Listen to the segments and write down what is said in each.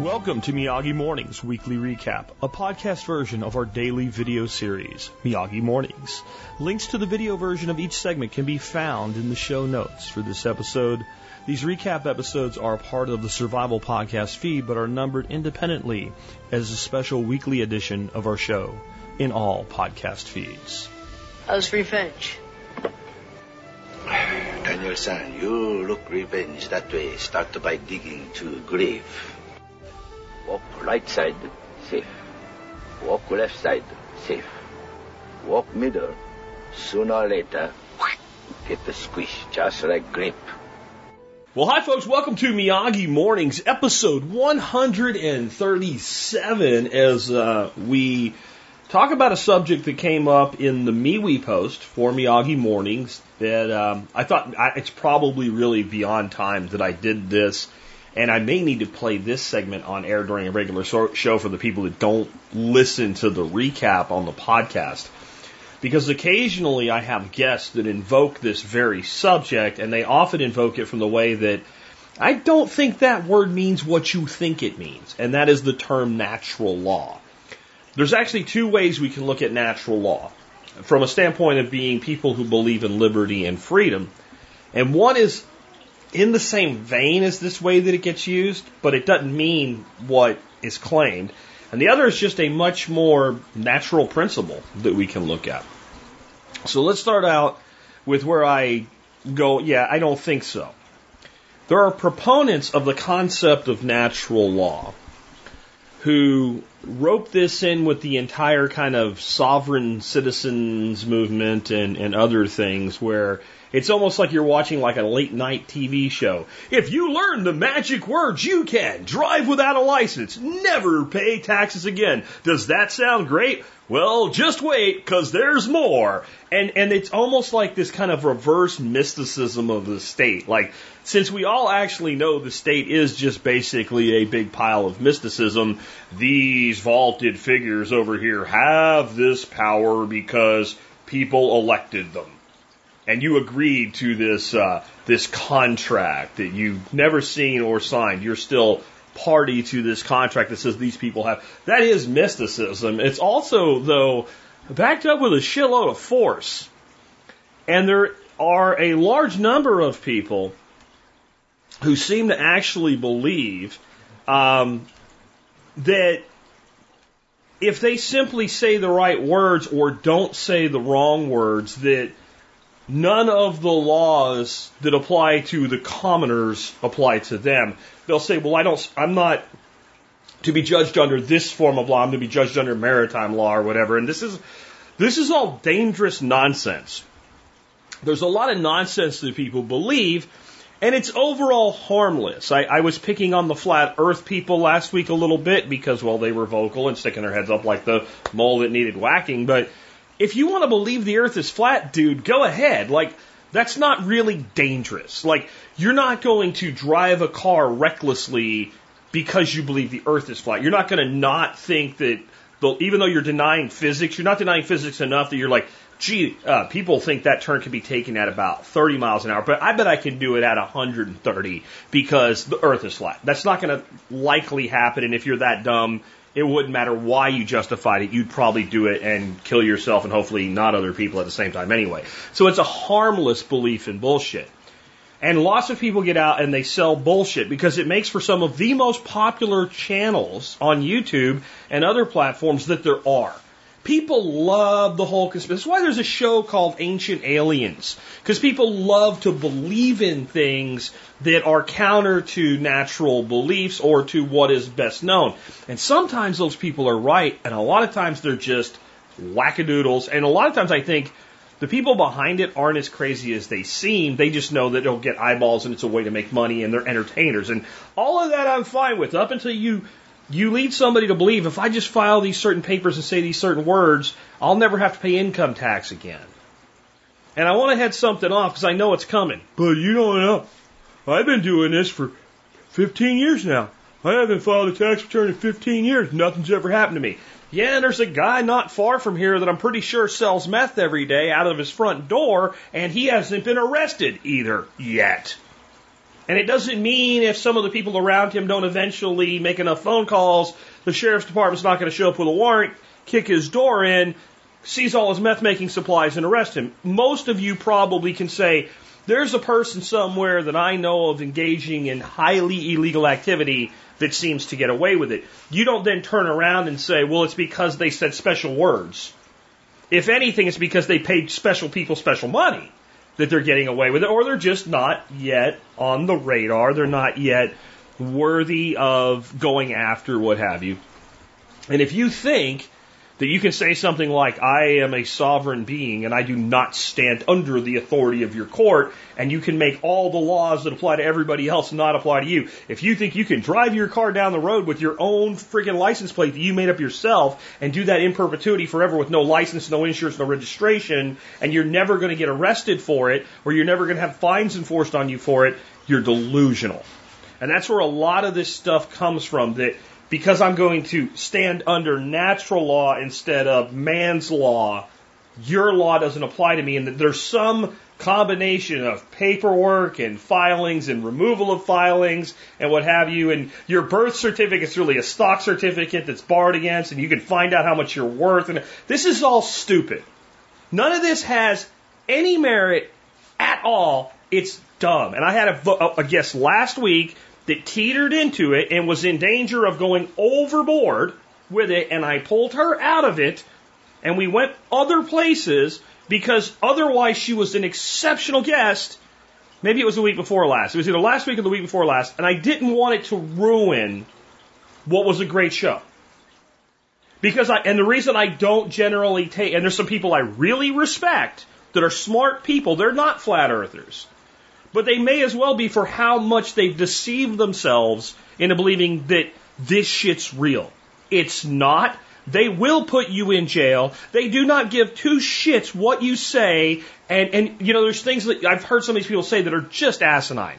Welcome to Miyagi Mornings Weekly Recap, a podcast version of our daily video series, Miyagi Mornings. Links to the video version of each segment can be found in the show notes for this episode. These recap episodes are part of the Survival Podcast feed, but are numbered independently as a special weekly edition of our show in all podcast feeds. How's revenge? Daniel-san, you look revenge that way. Start by digging to grave. Walk right side, safe. Walk left side, safe. Walk middle. Sooner or later, get the squish, just like grape. Well, hi, folks. Welcome to Miyagi Mornings, episode 137, as uh, we talk about a subject that came up in the MeWe post for Miyagi Mornings that um, I thought I, it's probably really beyond time that I did this and I may need to play this segment on air during a regular show for the people that don't listen to the recap on the podcast. Because occasionally I have guests that invoke this very subject, and they often invoke it from the way that I don't think that word means what you think it means, and that is the term natural law. There's actually two ways we can look at natural law from a standpoint of being people who believe in liberty and freedom. And one is in the same vein as this way that it gets used, but it doesn't mean what is claimed. And the other is just a much more natural principle that we can look at. So let's start out with where I go, yeah, I don't think so. There are proponents of the concept of natural law who rope this in with the entire kind of sovereign citizens movement and, and other things where it's almost like you're watching like a late night TV show. If you learn the magic words, you can drive without a license, never pay taxes again. Does that sound great? Well, just wait, cause there's more. And, and it's almost like this kind of reverse mysticism of the state. Like, since we all actually know the state is just basically a big pile of mysticism, these vaulted figures over here have this power because people elected them and you agreed to this uh, this contract that you've never seen or signed, you're still party to this contract that says these people have. That is mysticism. It's also though backed up with a shitload of force, and there are a large number of people who seem to actually believe um, that if they simply say the right words or don't say the wrong words, that none of the laws that apply to the commoners apply to them. They'll say, well, I don't, I'm not to be judged under this form of law. I'm to be judged under maritime law or whatever. And this is, this is all dangerous nonsense. There's a lot of nonsense that people believe, and it's overall harmless. I, I was picking on the flat earth people last week a little bit because, well, they were vocal and sticking their heads up like the mole that needed whacking, but if you want to believe the earth is flat, dude, go ahead. Like, that's not really dangerous. Like, you're not going to drive a car recklessly because you believe the earth is flat. You're not going to not think that, even though you're denying physics, you're not denying physics enough that you're like, gee, uh, people think that turn can be taken at about 30 miles an hour, but I bet I can do it at 130 because the earth is flat. That's not going to likely happen. And if you're that dumb, it wouldn't matter why you justified it. You'd probably do it and kill yourself and hopefully not other people at the same time anyway. So it's a harmless belief in bullshit. And lots of people get out and they sell bullshit because it makes for some of the most popular channels on YouTube and other platforms that there are. People love the whole conspiracy. That's why there's a show called Ancient Aliens. Because people love to believe in things that are counter to natural beliefs or to what is best known. And sometimes those people are right, and a lot of times they're just wackadoodles. And a lot of times I think the people behind it aren't as crazy as they seem. They just know that it'll get eyeballs and it's a way to make money and they're entertainers. And all of that I'm fine with up until you you lead somebody to believe if I just file these certain papers and say these certain words, I'll never have to pay income tax again. And I want to head something off because I know it's coming. But you don't know. I've been doing this for 15 years now. I haven't filed a tax return in 15 years. Nothing's ever happened to me. Yeah, and there's a guy not far from here that I'm pretty sure sells meth every day out of his front door, and he hasn't been arrested either yet. And it doesn't mean if some of the people around him don't eventually make enough phone calls, the sheriff's department's not going to show up with a warrant, kick his door in, seize all his meth making supplies, and arrest him. Most of you probably can say, there's a person somewhere that I know of engaging in highly illegal activity that seems to get away with it. You don't then turn around and say, well, it's because they said special words. If anything, it's because they paid special people special money that they're getting away with it, or they're just not yet on the radar. They're not yet worthy of going after what have you. And if you think that you can say something like, I am a sovereign being and I do not stand under the authority of your court, and you can make all the laws that apply to everybody else not apply to you. If you think you can drive your car down the road with your own freaking license plate that you made up yourself and do that in perpetuity forever with no license, no insurance, no registration, and you're never going to get arrested for it, or you're never going to have fines enforced on you for it, you're delusional. And that's where a lot of this stuff comes from that because I'm going to stand under natural law instead of man's law, your law doesn't apply to me, and there's some combination of paperwork and filings and removal of filings and what have you, and your birth certificate's really a stock certificate that's borrowed against, and you can find out how much you're worth, and this is all stupid. None of this has any merit at all. It's dumb. And I had a, a guest last week that teetered into it and was in danger of going overboard with it, and I pulled her out of it, and we went other places because otherwise she was an exceptional guest. Maybe it was the week before last. It was either last week or the week before last, and I didn't want it to ruin what was a great show. Because I, and the reason I don't generally take, and there's some people I really respect that are smart people, they're not flat earthers. But they may as well be for how much they've deceived themselves into believing that this shit's real. It's not. They will put you in jail. They do not give two shits what you say. And, and, you know, there's things that I've heard some of these people say that are just asinine.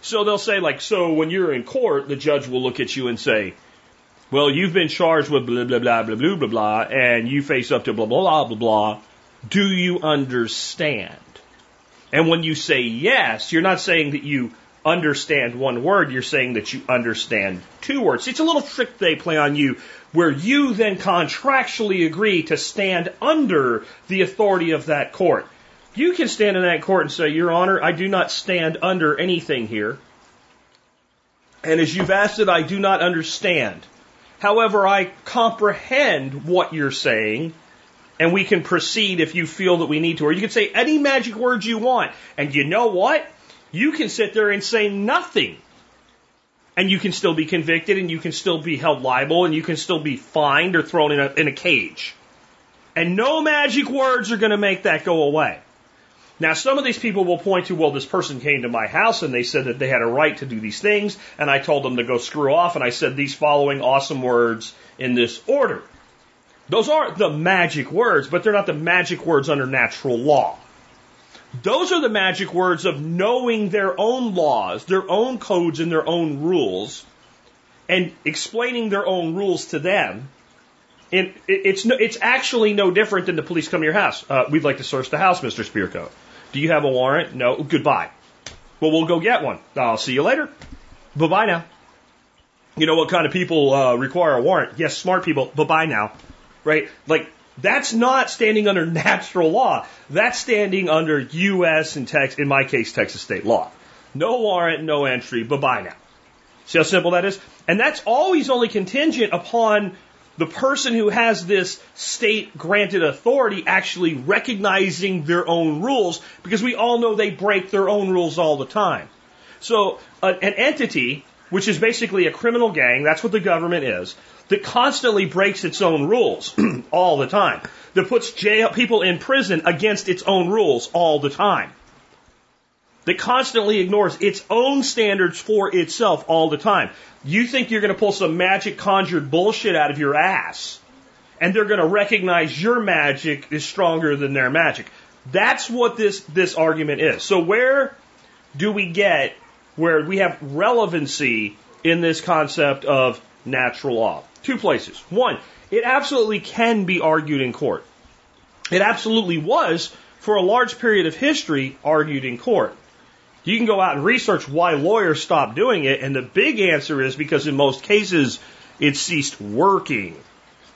So they'll say, like, so when you're in court, the judge will look at you and say, well, you've been charged with blah, blah, blah, blah, blah, blah, blah, and you face up to blah, blah, blah, blah, blah. Do you understand? And when you say yes, you're not saying that you understand one word, you're saying that you understand two words. It's a little trick they play on you where you then contractually agree to stand under the authority of that court. You can stand in that court and say, Your Honor, I do not stand under anything here. And as you've asked it, I do not understand. However, I comprehend what you're saying and we can proceed if you feel that we need to. Or you can say any magic words you want. And you know what? You can sit there and say nothing. And you can still be convicted and you can still be held liable and you can still be fined or thrown in a, in a cage. And no magic words are going to make that go away. Now, some of these people will point to, well, this person came to my house and they said that they had a right to do these things, and I told them to go screw off, and I said these following awesome words in this order. Those aren't the magic words, but they're not the magic words under natural law. Those are the magic words of knowing their own laws, their own codes, and their own rules, and explaining their own rules to them. And it's no, it's actually no different than the police come to your house. Uh, we'd like to search the house, Mr. Spirko. Do you have a warrant? No. Goodbye. Well, we'll go get one. I'll see you later. Bye bye now. You know what kind of people uh, require a warrant? Yes, smart people. Bye bye now right? Like, that's not standing under natural law. That's standing under U.S. and Tex, in my case, Texas state law. No warrant, no entry, bye bye now. See how simple that is? And that's always only contingent upon the person who has this state granted authority actually recognizing their own rules because we all know they break their own rules all the time. So uh, an entity, which is basically a criminal gang, that's what the government is, that constantly breaks its own rules all the time, that puts jail, people in prison against its own rules all the time, that constantly ignores its own standards for itself all the time. You think you're going to pull some magic conjured bullshit out of your ass, and they're going to recognize your magic is stronger than their magic. That's what this, this argument is. So where do we get where we have relevancy in this concept of natural law? Two places. One, it absolutely can be argued in court. It absolutely was, for a large period of history, argued in court. You can go out and research why lawyers stopped doing it, and the big answer is because in most cases it ceased working.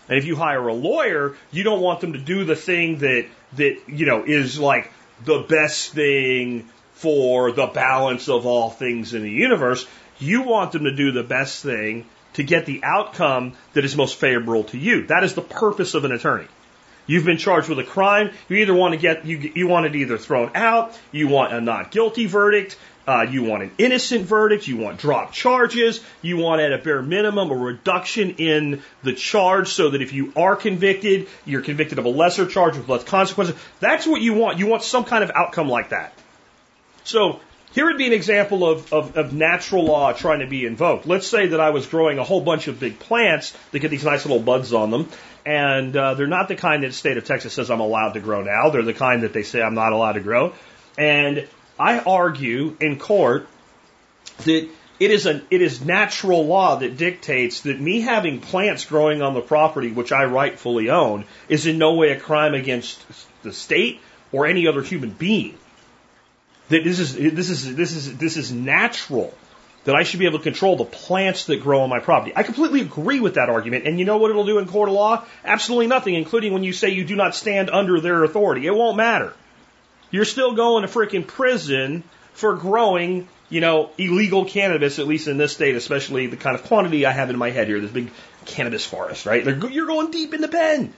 And if you hire a lawyer, you don't want them to do the thing that that you know is like the best thing for the balance of all things in the universe. You want them to do the best thing to get the outcome that is most favorable to you. That is the purpose of an attorney. You've been charged with a crime. You either want to get you you want it either thrown out, you want a not guilty verdict, uh, you want an innocent verdict, you want drop charges, you want at a bare minimum a reduction in the charge so that if you are convicted, you're convicted of a lesser charge with less consequences. That's what you want. You want some kind of outcome like that. So here would be an example of, of, of, natural law trying to be invoked. Let's say that I was growing a whole bunch of big plants that get these nice little buds on them, and uh, they're not the kind that the state of Texas says I'm allowed to grow now. They're the kind that they say I'm not allowed to grow. And I argue in court that it is a it is natural law that dictates that me having plants growing on the property which I rightfully own is in no way a crime against the state or any other human being. That this is this is this is this is natural that I should be able to control the plants that grow on my property. I completely agree with that argument. And you know what it'll do in court of law? Absolutely nothing, including when you say you do not stand under their authority. It won't matter. You're still going to freaking prison for growing, you know, illegal cannabis, at least in this state, especially the kind of quantity I have in my head here, this big cannabis forest, right? You're going deep in the pen.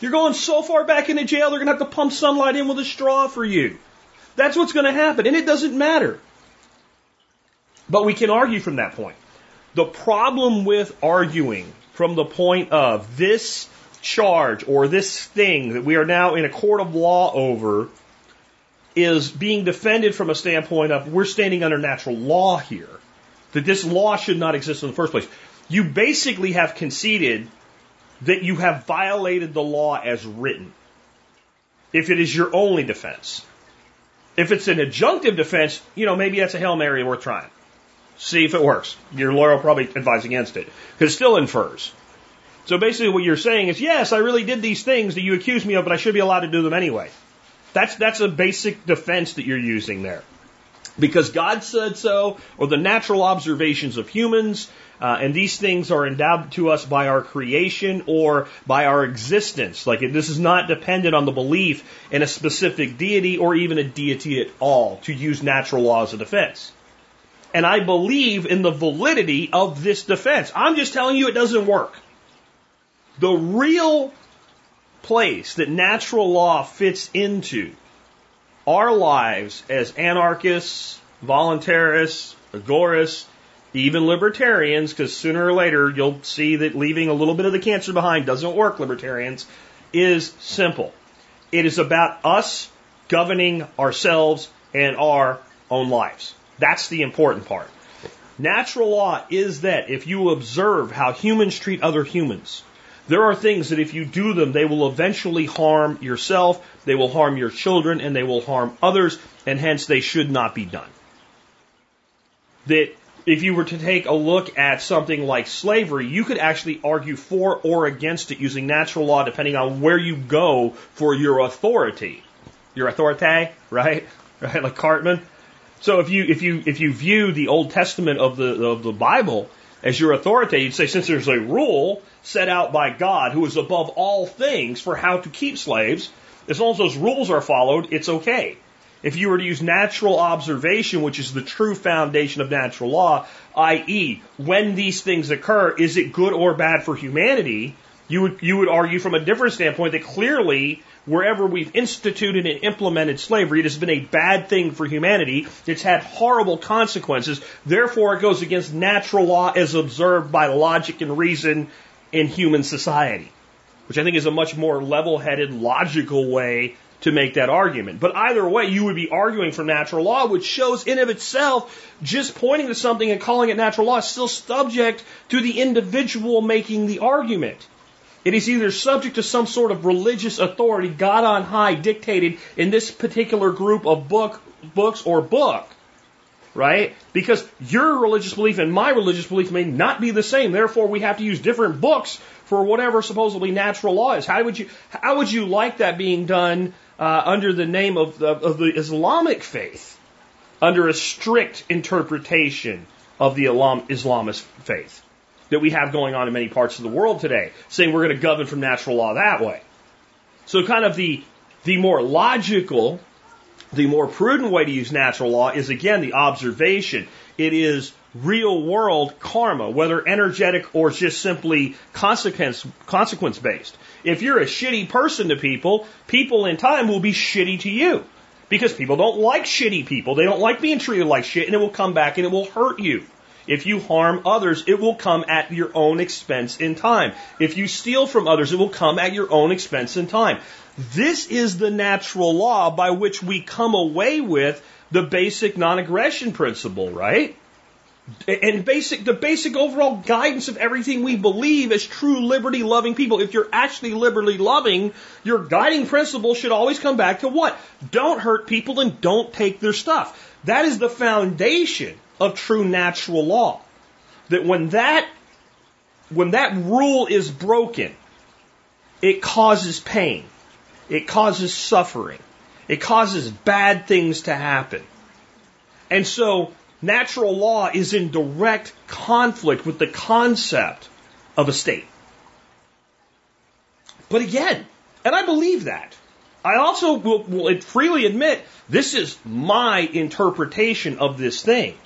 You're going so far back into jail, they're going to have to pump sunlight in with a straw for you. That's what's going to happen. And it doesn't matter. But we can argue from that point. The problem with arguing from the point of this charge or this thing that we are now in a court of law over is being defended from a standpoint of we're standing under natural law here, that this law should not exist in the first place. You basically have conceded that you have violated the law as written, if it is your only defense. If it's an adjunctive defense, you know, maybe that's a Hail Mary worth trying. See if it works. Your lawyer will probably advise against it because it still infers. So basically, what you're saying is, yes, I really did these things that you accuse me of, but I should be allowed to do them anyway. That's that's a basic defense that you're using there, because God said so, or the natural observations of humans, uh, and these things are endowed to us by our creation or by our existence. Like this is not dependent on the belief in a specific deity or even a deity at all to use natural laws of defense. And I believe in the validity of this defense. I'm just telling you it doesn't work. The real place that natural law fits into our lives as anarchists, voluntarists, agorists, even libertarians, because sooner or later you'll see that leaving a little bit of the cancer behind doesn't work, libertarians, is simple. It is about us governing ourselves and our own lives. That's the important part. Natural law is that if you observe how humans treat other humans, there are things that if you do them, they will eventually harm yourself, they will harm your children, and they will harm others, and hence they should not be done. That if you were to take a look at something like slavery, you could actually argue for or against it using natural law depending on where you go for your authority. Your authority, right? Right, like Cartman. So if you if you if you view the Old Testament of the of the Bible as your authority, you'd say since there's a rule set out by God who is above all things for how to keep slaves, as long as those rules are followed, it's okay. If you were to use natural observation, which is the true foundation of natural law, i.e., when these things occur, is it good or bad for humanity? You would, you would argue from a different standpoint that clearly wherever we've instituted and implemented slavery, it has been a bad thing for humanity. It's had horrible consequences. Therefore, it goes against natural law as observed by logic and reason in human society, which I think is a much more level headed, logical way to make that argument. But either way, you would be arguing for natural law, which shows in of itself, just pointing to something and calling it natural law is still subject to the individual making the argument. It is either subject to some sort of religious authority, God on high dictated in this particular group of book, books or book, right? Because your religious belief and my religious belief may not be the same. Therefore, we have to use different books for whatever supposedly natural law is. How would you, how would you like that being done uh, under the name of the, of the Islamic faith? under a strict interpretation of the Islam, Islamist faith that we have going on in many parts of the world today, saying we're going to govern from natural law that way. So kind of the, the more logical, the more prudent way to use natural law is again the observation. It is real world karma, whether energetic or just simply consequence, consequence based. If you're a shitty person to people, people in time will be shitty to you. Because people don't like shitty people. They don't like being treated like shit and it will come back and it will hurt you. If you harm others, it will come at your own expense in time. If you steal from others, it will come at your own expense in time. This is the natural law by which we come away with the basic non-aggression principle, right? And basic, the basic overall guidance of everything we believe as true liberty loving people. If you're actually liberty loving, your guiding principle should always come back to what? Don't hurt people and don't take their stuff. That is the foundation of true natural law. That when that, when that rule is broken, it causes pain. It causes suffering. It causes bad things to happen. And so natural law is in direct conflict with the concept of a state. But again, and I believe that. I also will, will freely admit this is my interpretation of this thing.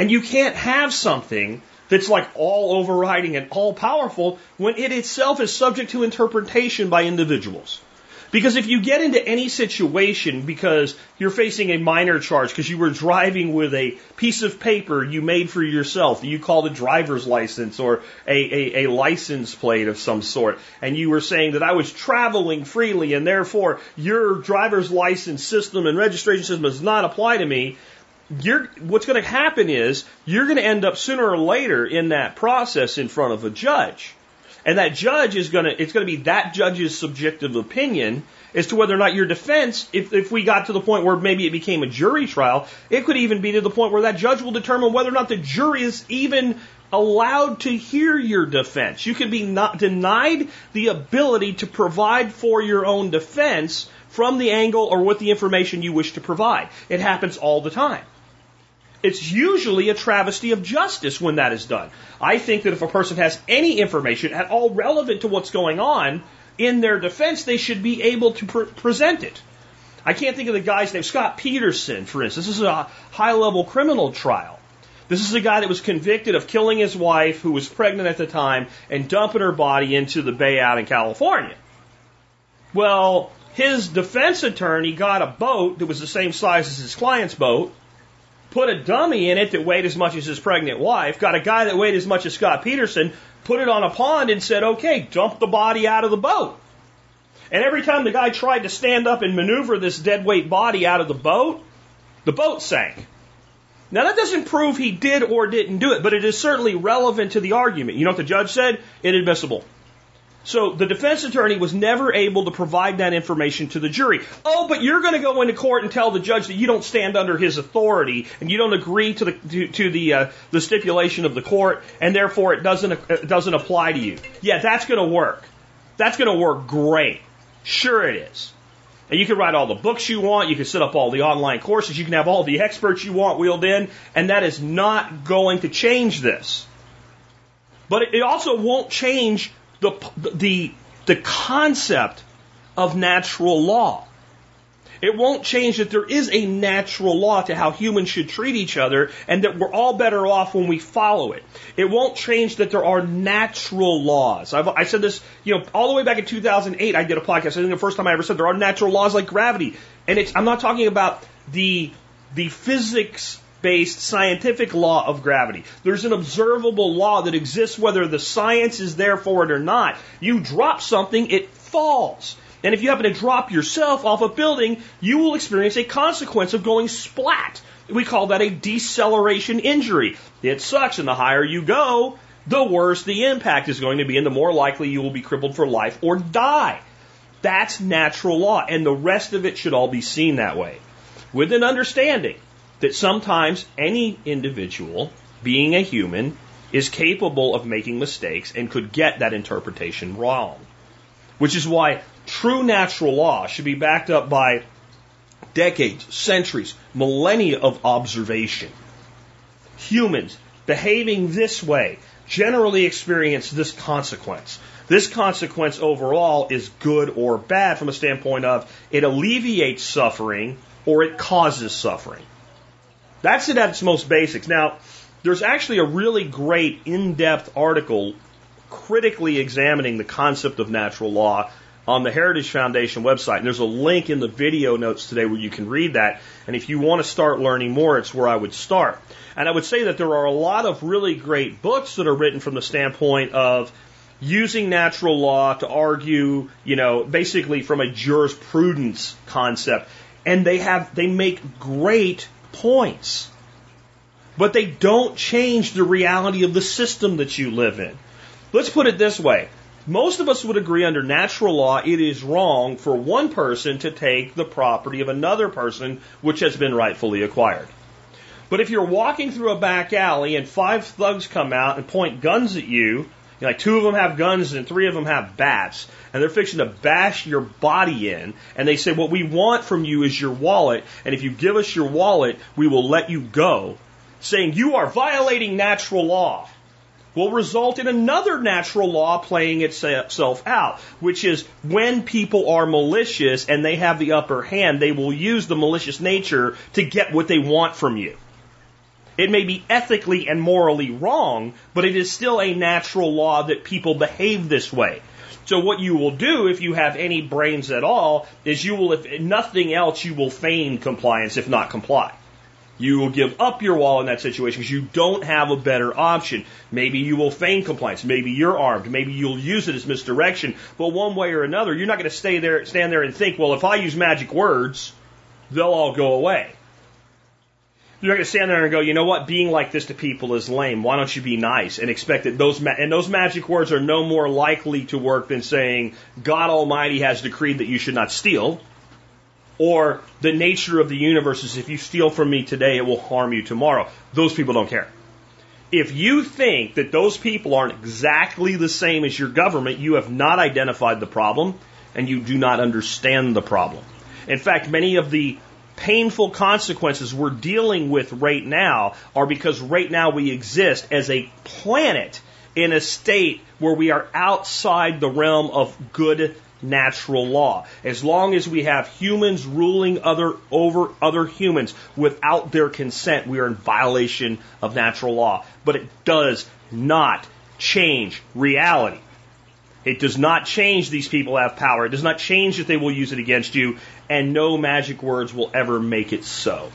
And you can't have something that's like all overriding and all powerful when it itself is subject to interpretation by individuals. Because if you get into any situation because you're facing a minor charge because you were driving with a piece of paper you made for yourself that you called a driver's license or a, a, a license plate of some sort, and you were saying that I was traveling freely and therefore your driver's license system and registration system does not apply to me, you're, what's going to happen is you're going to end up sooner or later in that process in front of a judge. And that judge is going to, it's going to be that judge's subjective opinion as to whether or not your defense, if, if we got to the point where maybe it became a jury trial, it could even be to the point where that judge will determine whether or not the jury is even allowed to hear your defense. You could be not denied the ability to provide for your own defense from the angle or with the information you wish to provide. It happens all the time. It's usually a travesty of justice when that is done. I think that if a person has any information at all relevant to what's going on in their defense, they should be able to pre- present it. I can't think of the guy's name. Scott Peterson, for instance. This is a high level criminal trial. This is a guy that was convicted of killing his wife, who was pregnant at the time, and dumping her body into the bay out in California. Well, his defense attorney got a boat that was the same size as his client's boat put a dummy in it that weighed as much as his pregnant wife, got a guy that weighed as much as Scott Peterson, put it on a pond and said, okay, dump the body out of the boat. And every time the guy tried to stand up and maneuver this dead weight body out of the boat, the boat sank. Now that doesn't prove he did or didn't do it, but it is certainly relevant to the argument. You know what the judge said? Inadmissible. So the defense attorney was never able to provide that information to the jury. Oh, but you're going to go into court and tell the judge that you don't stand under his authority and you don't agree to the to, to the uh, the stipulation of the court, and therefore it doesn't it doesn't apply to you. Yeah, that's going to work. That's going to work great. Sure, it is. And you can write all the books you want. You can set up all the online courses. You can have all the experts you want wheeled in, and that is not going to change this. But it also won't change the, the, the concept of natural law. It won't change that there is a natural law to how humans should treat each other and that we're all better off when we follow it. It won't change that there are natural laws. I've, I said this, you know, all the way back in 2008, I did a podcast. I think the first time I ever said there are natural laws like gravity. And it's, I'm not talking about the, the physics based scientific law of gravity. There's an observable law that exists whether the science is there for it or not. You drop something, it falls. And if you happen to drop yourself off a building, you will experience a consequence of going splat. We call that a deceleration injury. It sucks, and the higher you go, the worse the impact is going to be, and the more likely you will be crippled for life or die. That's natural law, and the rest of it should all be seen that way. With an understanding that sometimes any individual, being a human, is capable of making mistakes and could get that interpretation wrong. Which is why true natural law should be backed up by decades, centuries, millennia of observation. Humans behaving this way generally experience this consequence. This consequence overall is good or bad from a standpoint of it alleviates suffering or it causes suffering. That's it at its most basics. Now, there's actually a really great in-depth article critically examining the concept of natural law on the Heritage Foundation website. And there's a link in the video notes today where you can read that. And if you want to start learning more, it's where I would start. And I would say that there are a lot of really great books that are written from the standpoint of using natural law to argue, you know, basically from a jurisprudence concept. And they have, they make great points. But they don't change the reality of the system that you live in. Let's put it this way. Most of us would agree under natural law it is wrong for one person to take the property of another person which has been rightfully acquired. But if you're walking through a back alley and five thugs come out and point guns at you, like two of them have guns and three of them have bats, and they're fixing to bash your body in, and they say, What we want from you is your wallet, and if you give us your wallet, we will let you go, saying you are violating natural law will result in another natural law playing itself out, which is when people are malicious and they have the upper hand, they will use the malicious nature to get what they want from you. It may be ethically and morally wrong, but it is still a natural law that people behave this way. So what you will do if you have any brains at all is you will, if nothing else, you will feign compliance if not comply. You will give up your wall in that situation because you don't have a better option. Maybe you will feign compliance. Maybe you're armed. Maybe you'll use it as misdirection. But one way or another, you're not going to stay there, stand there and think, well, if I use magic words, they'll all go away. You're going to stand there and go, you know what? Being like this to people is lame. Why don't you be nice and expect that those ma- and those magic words are no more likely to work than saying God Almighty has decreed that you should not steal or the nature of the universe is if you steal from me today, it will harm you tomorrow. Those people don't care. If you think that those people aren't exactly the same as your government, you have not identified the problem and you do not understand the problem. In fact, many of the painful consequences we're dealing with right now are because right now we exist as a planet in a state where we are outside the realm of good natural law. As long as we have humans ruling other over other humans without their consent, we are in violation of natural law. But it does not change reality. It does not change these people have power. It does not change that they will use it against you, and no magic words will ever make it so.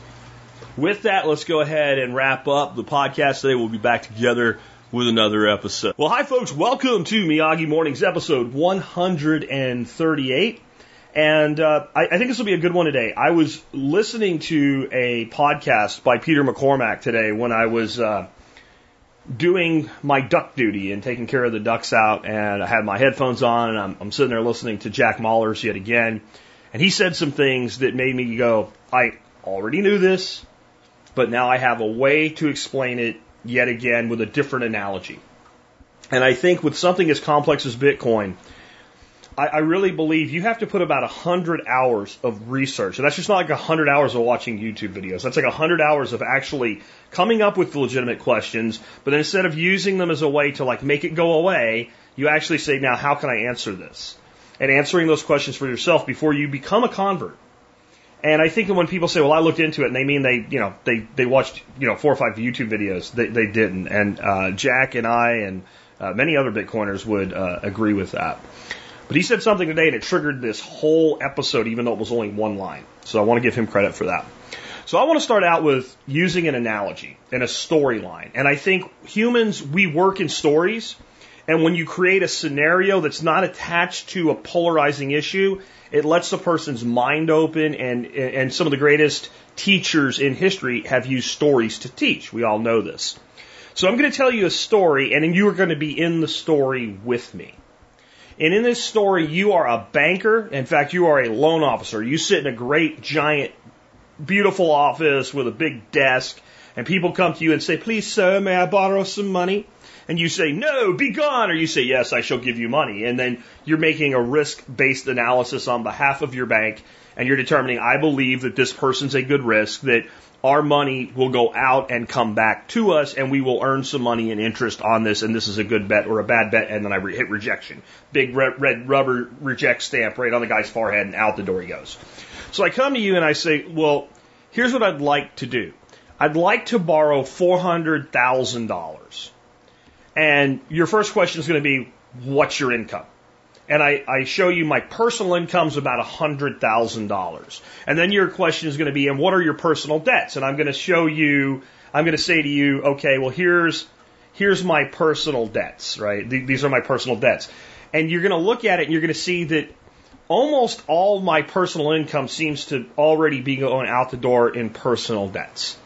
With that, let's go ahead and wrap up the podcast today. We'll be back together with another episode. Well, hi folks, welcome to Miyagi Mornings episode 138. And uh, I, I think this will be a good one today. I was listening to a podcast by Peter McCormack today when I was uh, doing my duck duty and taking care of the ducks out, and I had my headphones on, and I'm, I'm sitting there listening to Jack Mallers yet again. And he said some things that made me go, I already knew this, but now I have a way to explain it yet again with a different analogy. And I think with something as complex as Bitcoin, I, I really believe you have to put about a hundred hours of research. And that's just not like a hundred hours of watching YouTube videos. That's like a hundred hours of actually coming up with legitimate questions, but instead of using them as a way to like make it go away, you actually say, now how can I answer this? And answering those questions for yourself before you become a convert. And I think that when people say, "Well, I looked into it," and they mean they, you know, they they watched, you know, four or five YouTube videos, they they didn't. And uh, Jack and I and uh, many other Bitcoiners would uh, agree with that. But he said something today, and it triggered this whole episode, even though it was only one line. So I want to give him credit for that. So I want to start out with using an analogy and a storyline. And I think humans, we work in stories. And when you create a scenario that's not attached to a polarizing issue, it lets the person's mind open, and, and some of the greatest teachers in history have used stories to teach. We all know this. So I'm going to tell you a story, and you are going to be in the story with me. And in this story, you are a banker. In fact, you are a loan officer. You sit in a great, giant, beautiful office with a big desk, and people come to you and say, Please, sir, may I borrow some money? And you say, no, be gone, or you say, yes, I shall give you money. And then you're making a risk based analysis on behalf of your bank, and you're determining, I believe that this person's a good risk, that our money will go out and come back to us, and we will earn some money and interest on this, and this is a good bet or a bad bet, and then I hit rejection. Big red, red rubber reject stamp right on the guy's forehead, and out the door he goes. So I come to you and I say, well, here's what I'd like to do. I'd like to borrow $400,000. And your first question is going to be, what's your income? and I, I show you my personal income is about $100,000. And then your question is going to be, and what are your personal debts? And I'm going to show you, I'm going to say to you, okay, well, here's, here's my personal debts, right? These are my personal debts. And you're going to look at it and you're going to see that almost all my personal income seems to already be going out the door in personal debts.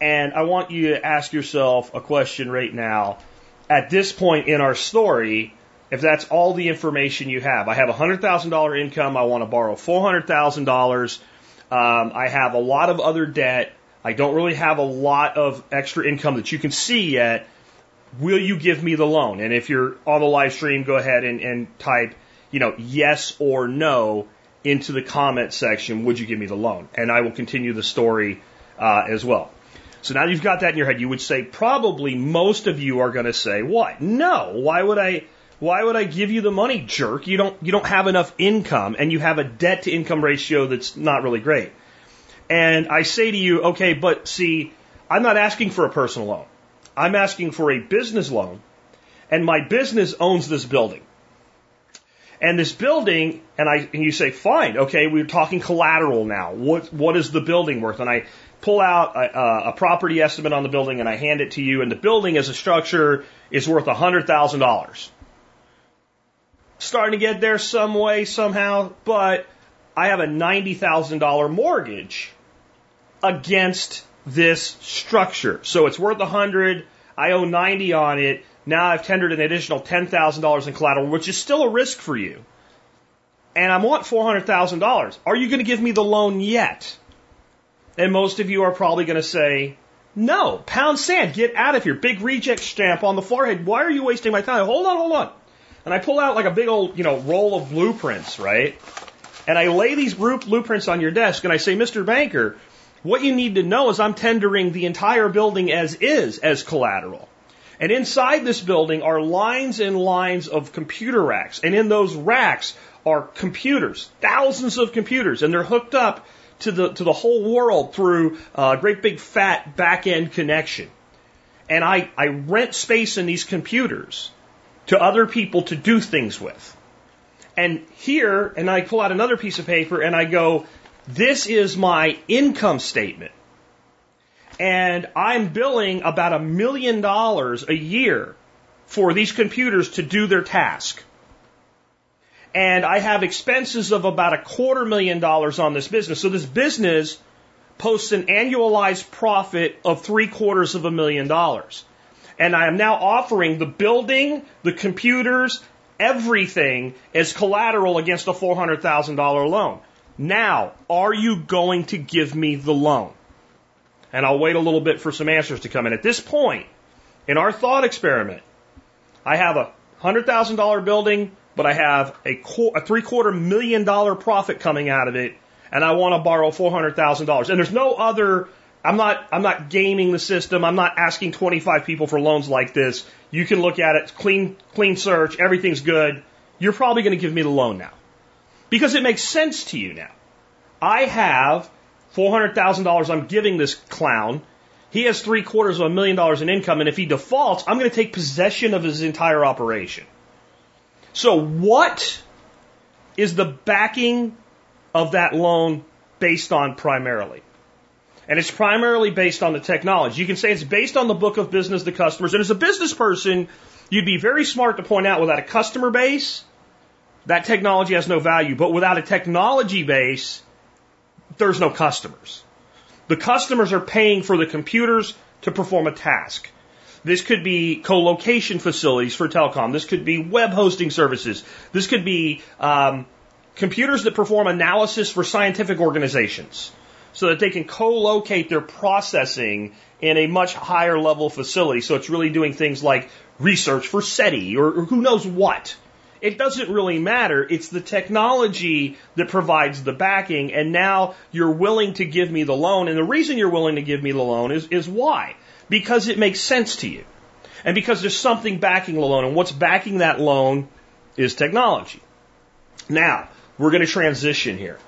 And I want you to ask yourself a question right now. At this point in our story, if that's all the information you have. I have a $100,000 income. I want to borrow $400,000. Um, I have a lot of other debt. I don't really have a lot of extra income that you can see yet. Will you give me the loan? And if you're on the live stream, go ahead and, and type, you know, yes or no into the comment section. Would you give me the loan? And I will continue the story uh, as well. So now you've got that in your head. You would say probably most of you are going to say what? No. Why would I? Why would I give you the money, jerk? You don't, you don't have enough income and you have a debt to income ratio that's not really great. And I say to you, okay, but see, I'm not asking for a personal loan. I'm asking for a business loan and my business owns this building. And this building, and I, and you say, fine, okay, we're talking collateral now. What, what is the building worth? And I pull out a, a property estimate on the building and I hand it to you and the building as a structure is worth $100,000 starting to get there some way, somehow, but I have a $90,000 mortgage against this structure. So it's worth 100, I owe 90 on it. Now I've tendered an additional $10,000 in collateral, which is still a risk for you. And I want $400,000. Are you going to give me the loan yet? And most of you are probably going to say, no, pound sand, get out of here. Big reject stamp on the forehead. Why are you wasting my time? Hold on, hold on. And I pull out like a big old, you know, roll of blueprints, right? And I lay these blueprints on your desk and I say, Mr. Banker, what you need to know is I'm tendering the entire building as is as collateral. And inside this building are lines and lines of computer racks. And in those racks are computers, thousands of computers, and they're hooked up to the, to the whole world through a great big fat back end connection. And I, I rent space in these computers to other people to do things with. And here, and I pull out another piece of paper and I go, this is my income statement. And I'm billing about a million dollars a year for these computers to do their task. And I have expenses of about a quarter million dollars on this business. So this business posts an annualized profit of three quarters of a million dollars and I am now offering the building, the computers, everything as collateral against a $400,000 loan. Now, are you going to give me the loan? And I'll wait a little bit for some answers to come in. At this point, in our thought experiment, I have a $100,000 building, but I have a, qu- a three quarter million dollar profit coming out of it, and I want to borrow $400,000. And there's no other I'm not, I'm not gaming the system. I'm not asking 25 people for loans like this. You can look at it, clean, clean search, everything's good. You're probably going to give me the loan now. Because it makes sense to you now. I have $400,000 I'm giving this clown. He has three quarters of a million dollars in income, and if he defaults, I'm going to take possession of his entire operation. So what is the backing of that loan based on primarily? And it's primarily based on the technology. You can say it's based on the book of business, the customers. And as a business person, you'd be very smart to point out without a customer base, that technology has no value. But without a technology base, there's no customers. The customers are paying for the computers to perform a task. This could be co-location facilities for telecom. This could be web hosting services. This could be um, computers that perform analysis for scientific organizations so that they can co-locate their processing in a much higher level facility. So it's really doing things like research for SETI or, or who knows what it doesn't really matter. It's the technology that provides the backing, and now you're willing to give me the loan. And the reason you're willing to give me the loan is, is why? Because it makes sense to you. And because there's something backing the loan, and what's backing that loan is technology. Now, we're going to transition here.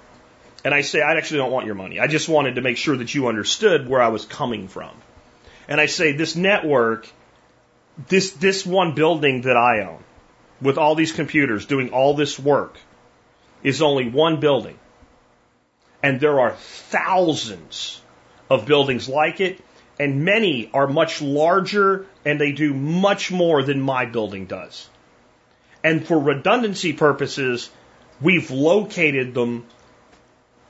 And I say, I actually don't want your money. I just wanted to make sure that you understood where I was coming from. And I say, this network, this, this one building that I own, with all these computers doing all this work, is only one building. And there are thousands of buildings like it, and many are much larger and they do much more than my building does. And for redundancy purposes, we've located them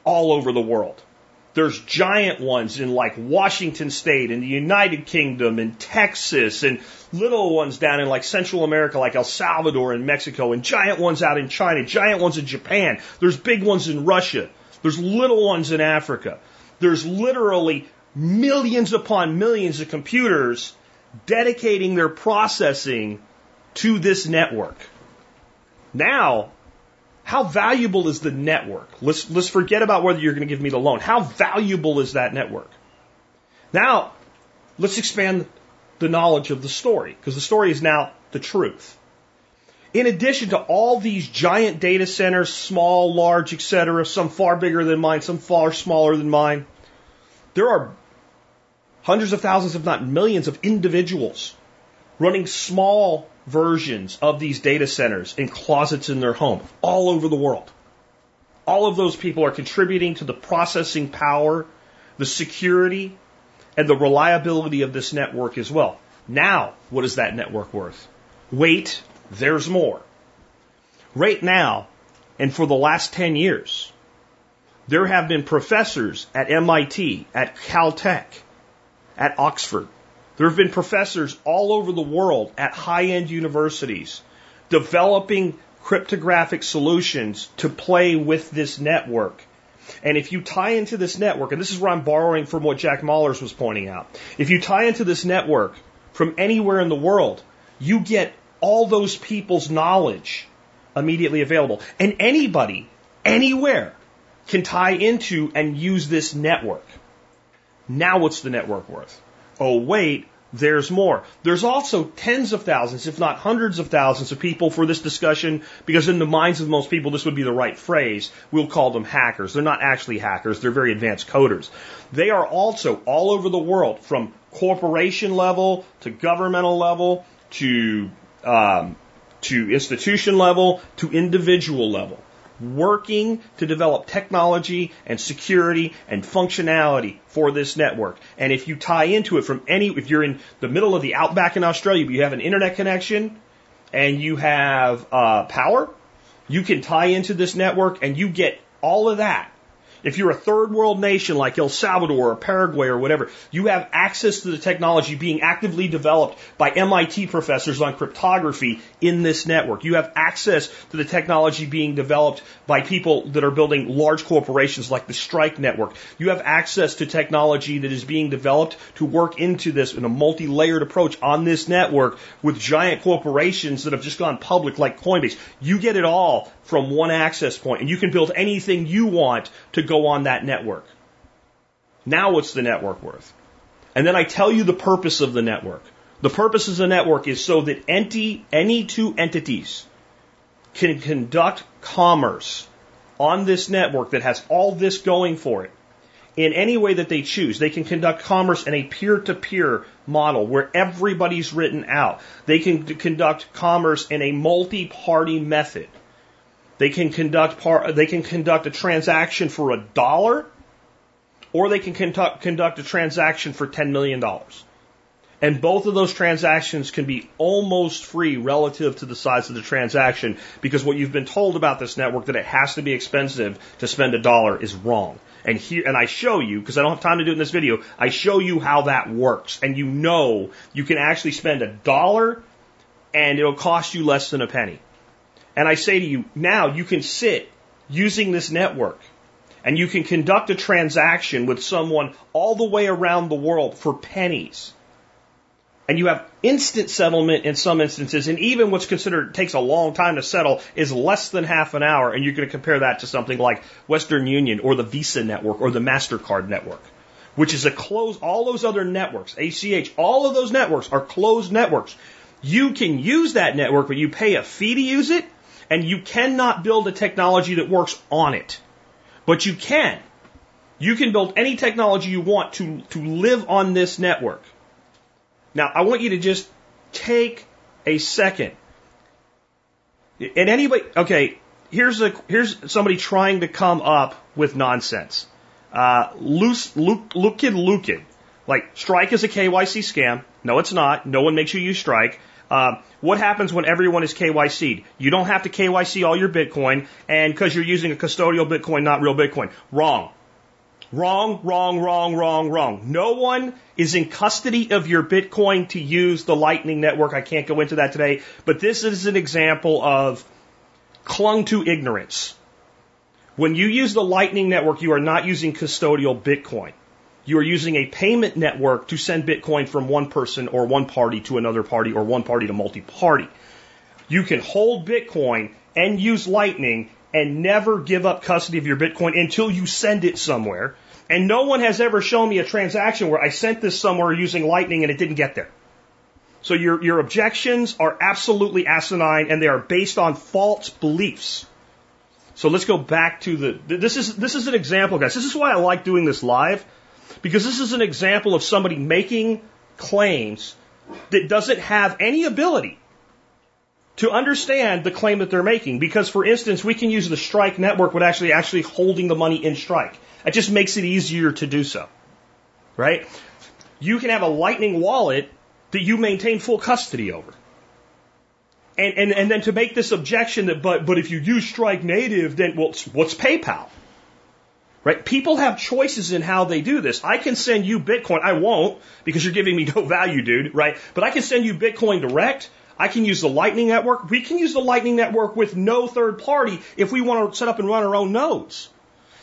all over the world. There's giant ones in like Washington State and the United Kingdom and Texas and little ones down in like Central America like El Salvador and Mexico and giant ones out in China, giant ones in Japan. There's big ones in Russia. There's little ones in Africa. There's literally millions upon millions of computers dedicating their processing to this network. Now, how valuable is the network? Let's, let's forget about whether you're going to give me the loan. How valuable is that network? Now, let's expand the knowledge of the story, because the story is now the truth. In addition to all these giant data centers, small, large, etc., some far bigger than mine, some far smaller than mine, there are hundreds of thousands, if not millions, of individuals running small versions of these data centers in closets in their home all over the world. All of those people are contributing to the processing power, the security, and the reliability of this network as well. Now, what is that network worth? Wait, there's more. Right now, and for the last 10 years, there have been professors at MIT, at Caltech, at Oxford, there have been professors all over the world at high end universities developing cryptographic solutions to play with this network. And if you tie into this network, and this is where I'm borrowing from what Jack Mallers was pointing out, if you tie into this network from anywhere in the world, you get all those people's knowledge immediately available. And anybody, anywhere, can tie into and use this network. Now what's the network worth? oh wait, there's more. There's also tens of thousands, if not hundreds of thousands of people for this discussion because in the minds of most people this would be the right phrase. We'll call them hackers. They're not actually hackers. They're very advanced coders. They are also all over the world from corporation level to governmental level to um, to institution level to individual level working to develop technology and security and functionality for this network. And if you tie into it from any, if you're in the middle of the outback in Australia, but you have an internet connection and you have uh, power, you can tie into this network and you get all of that if you're a third world nation like El Salvador or Paraguay or whatever, you have access to the technology being actively developed by MIT professors on cryptography in this network. You have access to the technology being developed by people that are building large corporations like the Strike Network. You have access to technology that is being developed to work into this in a multi-layered approach on this network with giant corporations that have just gone public like Coinbase. You get it all from one access point and you can build anything you want to go on that network. Now what's the network worth? And then I tell you the purpose of the network. The purpose of the network is so that any, any two entities can conduct commerce on this network that has all this going for it in any way that they choose. They can conduct commerce in a peer to peer model where everybody's written out. They can conduct commerce in a multi party method they can conduct they can conduct a transaction for a dollar, or they can conduct, conduct a transaction for $10 million. And both of those transactions can be almost free relative to the size of the transaction because what you've been told about this network that it has to be expensive to spend a dollar is wrong. And here, and I show you, because I don't have time to do it in this video, I show you how that works. And you know you can actually spend a dollar and it'll cost you less than a penny. And I say to you, now you can sit using this network and you can conduct a transaction with someone all the way around the world for pennies. and you have instant settlement in some instances, and even what's considered takes a long time to settle is less than half an hour, and you're going to compare that to something like Western Union or the Visa network or the MasterCard network, which is a closed, all those other networks, ACH, all of those networks are closed networks. You can use that network, but you pay a fee to use it, and you cannot build a technology that works on it. But you can. You can build any technology you want to, to live on this network. Now, I want you to just take a second. And anybody, okay, here's a here's somebody trying to come up with nonsense. Uh, loose, Luke, Lukin. Like, Strike is a KYC scam. No, it's not. No one makes you use Strike. Uh, what happens when everyone is KYC'd? You don't have to KYC all your Bitcoin, and because you're using a custodial Bitcoin, not real Bitcoin. Wrong. Wrong, wrong, wrong, wrong, wrong. No one is in custody of your Bitcoin to use the Lightning Network. I can't go into that today, but this is an example of clung to ignorance. When you use the Lightning Network, you are not using custodial Bitcoin. You are using a payment network to send Bitcoin from one person or one party to another party or one party to multi party. You can hold Bitcoin and use Lightning and never give up custody of your Bitcoin until you send it somewhere. And no one has ever shown me a transaction where I sent this somewhere using Lightning and it didn't get there. So your, your objections are absolutely asinine and they are based on false beliefs. So let's go back to the, this is, this is an example, guys. This is why I like doing this live, because this is an example of somebody making claims that doesn't have any ability to understand the claim that they're making. Because, for instance, we can use the Strike network without actually actually holding the money in Strike. It just makes it easier to do so, right? You can have a Lightning wallet that you maintain full custody over. And, and, and then to make this objection that, but, but if you use Strike Native, then well, what's PayPal? Right? People have choices in how they do this. I can send you Bitcoin. I won't because you're giving me no value, dude, right? But I can send you Bitcoin direct I can use the Lightning Network. We can use the Lightning Network with no third party if we want to set up and run our own nodes.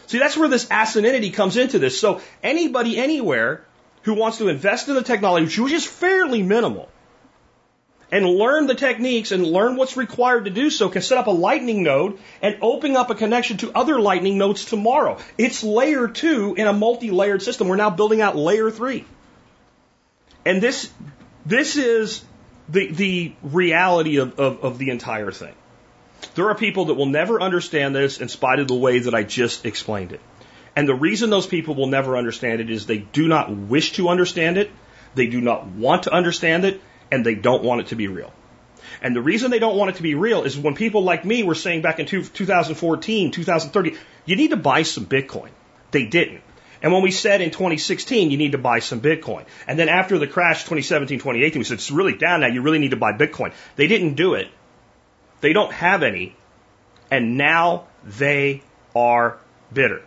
See, that's where this asininity comes into this. So anybody anywhere who wants to invest in the technology, which is fairly minimal, and learn the techniques and learn what's required to do so can set up a lightning node and open up a connection to other lightning nodes tomorrow. It's layer two in a multi-layered system. We're now building out layer three. And this, this is the, the reality of, of, of the entire thing. There are people that will never understand this in spite of the way that I just explained it. And the reason those people will never understand it is they do not wish to understand it, they do not want to understand it, and they don't want it to be real. And the reason they don't want it to be real is when people like me were saying back in 2014, 2030, you need to buy some Bitcoin. They didn't. And when we said in 2016, you need to buy some Bitcoin. And then after the crash 2017, 2018, we said it's really down now. You really need to buy Bitcoin. They didn't do it. They don't have any. And now they are bitter.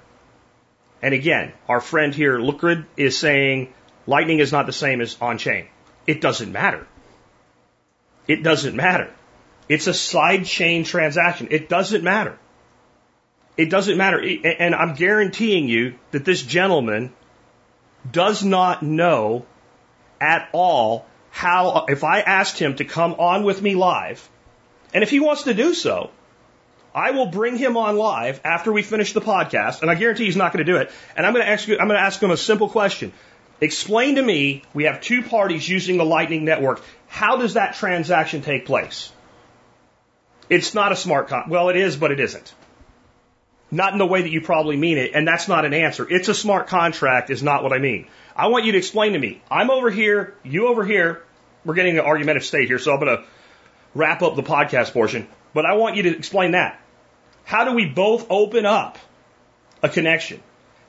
And again, our friend here, Lucrid, is saying Lightning is not the same as on chain. It doesn't matter. It doesn't matter. It's a side chain transaction. It doesn't matter. It doesn't matter. And I'm guaranteeing you that this gentleman does not know at all how, if I asked him to come on with me live, and if he wants to do so, I will bring him on live after we finish the podcast, and I guarantee he's not going to do it. And I'm going to ask you, I'm going to ask him a simple question. Explain to me, we have two parties using the Lightning Network. How does that transaction take place? It's not a smart con. Well, it is, but it isn't. Not in the way that you probably mean it, and that's not an answer. It's a smart contract is not what I mean. I want you to explain to me. I'm over here, you over here. We're getting an argumentative state here, so I'm going to wrap up the podcast portion. But I want you to explain that. How do we both open up a connection?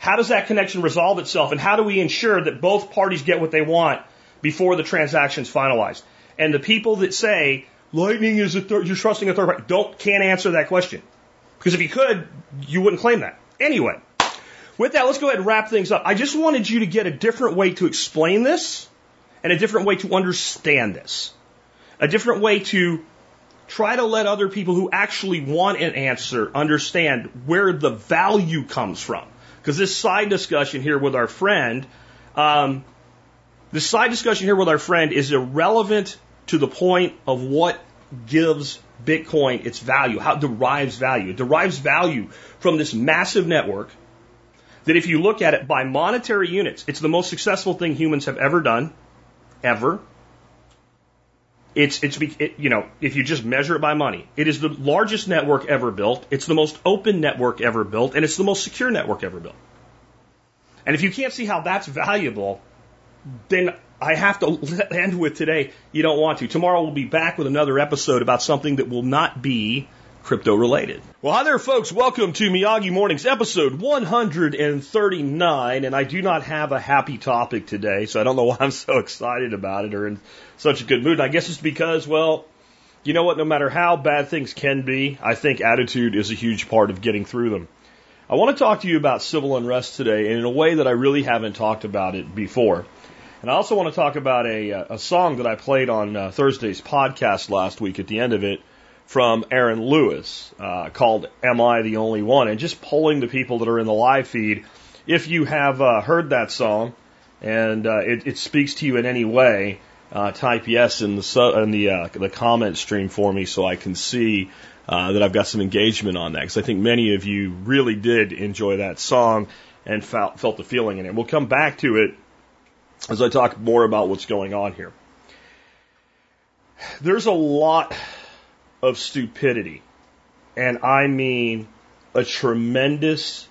How does that connection resolve itself? And how do we ensure that both parties get what they want before the transaction is finalized? And the people that say Lightning is a third, you're trusting a third party, don't can't answer that question. Because if you could, you wouldn't claim that. Anyway, with that, let's go ahead and wrap things up. I just wanted you to get a different way to explain this and a different way to understand this. A different way to try to let other people who actually want an answer understand where the value comes from. Because this side discussion here with our friend, um, This side discussion here with our friend is irrelevant to the point of what gives Bitcoin its value, how it derives value. It derives value from this massive network that if you look at it by monetary units, it's the most successful thing humans have ever done, ever. It's, it's, it, you know, if you just measure it by money, it is the largest network ever built. It's the most open network ever built, and it's the most secure network ever built. And if you can't see how that's valuable, then I have to end with today. You don't want to. Tomorrow we'll be back with another episode about something that will not be crypto related. Well, hi there, folks. Welcome to Miyagi Mornings, episode 139. And I do not have a happy topic today, so I don't know why I'm so excited about it or in such a good mood. I guess it's because, well, you know what? No matter how bad things can be, I think attitude is a huge part of getting through them. I want to talk to you about civil unrest today and in a way that I really haven't talked about it before. And I also want to talk about a, a song that I played on uh, Thursday's podcast last week at the end of it from Aaron Lewis uh, called Am I the Only One? And just polling the people that are in the live feed, if you have uh, heard that song and uh, it, it, speaks to you in any way, uh, type yes in the, in the, uh, the comment stream for me so I can see uh, that I've got some engagement on that. Because I think many of you really did enjoy that song and felt, felt the feeling in it. We'll come back to it as I talk more about what's going on here. There's a lot of stupidity. And I mean a tremendous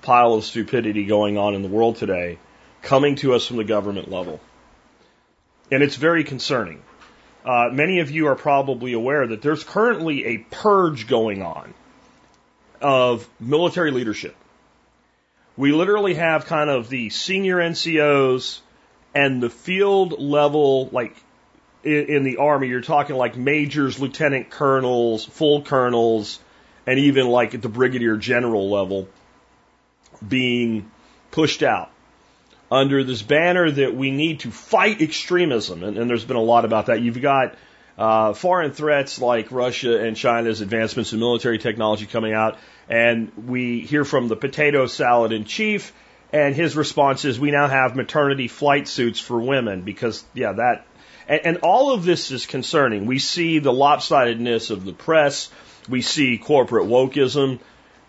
pile of stupidity going on in the world today coming to us from the government level. And it's very concerning. Uh, many of you are probably aware that there's currently a purge going on of military leadership. We literally have kind of the senior NCOs and the field level, like in, in the Army, you're talking like majors, lieutenant colonels, full colonels, and even like at the brigadier general level being pushed out under this banner that we need to fight extremism. And, and there's been a lot about that. You've got uh, foreign threats like Russia and China's advancements in military technology coming out. And we hear from the potato salad in chief. And his response is, we now have maternity flight suits for women because, yeah, that and, and all of this is concerning. We see the lopsidedness of the press. We see corporate wokeism.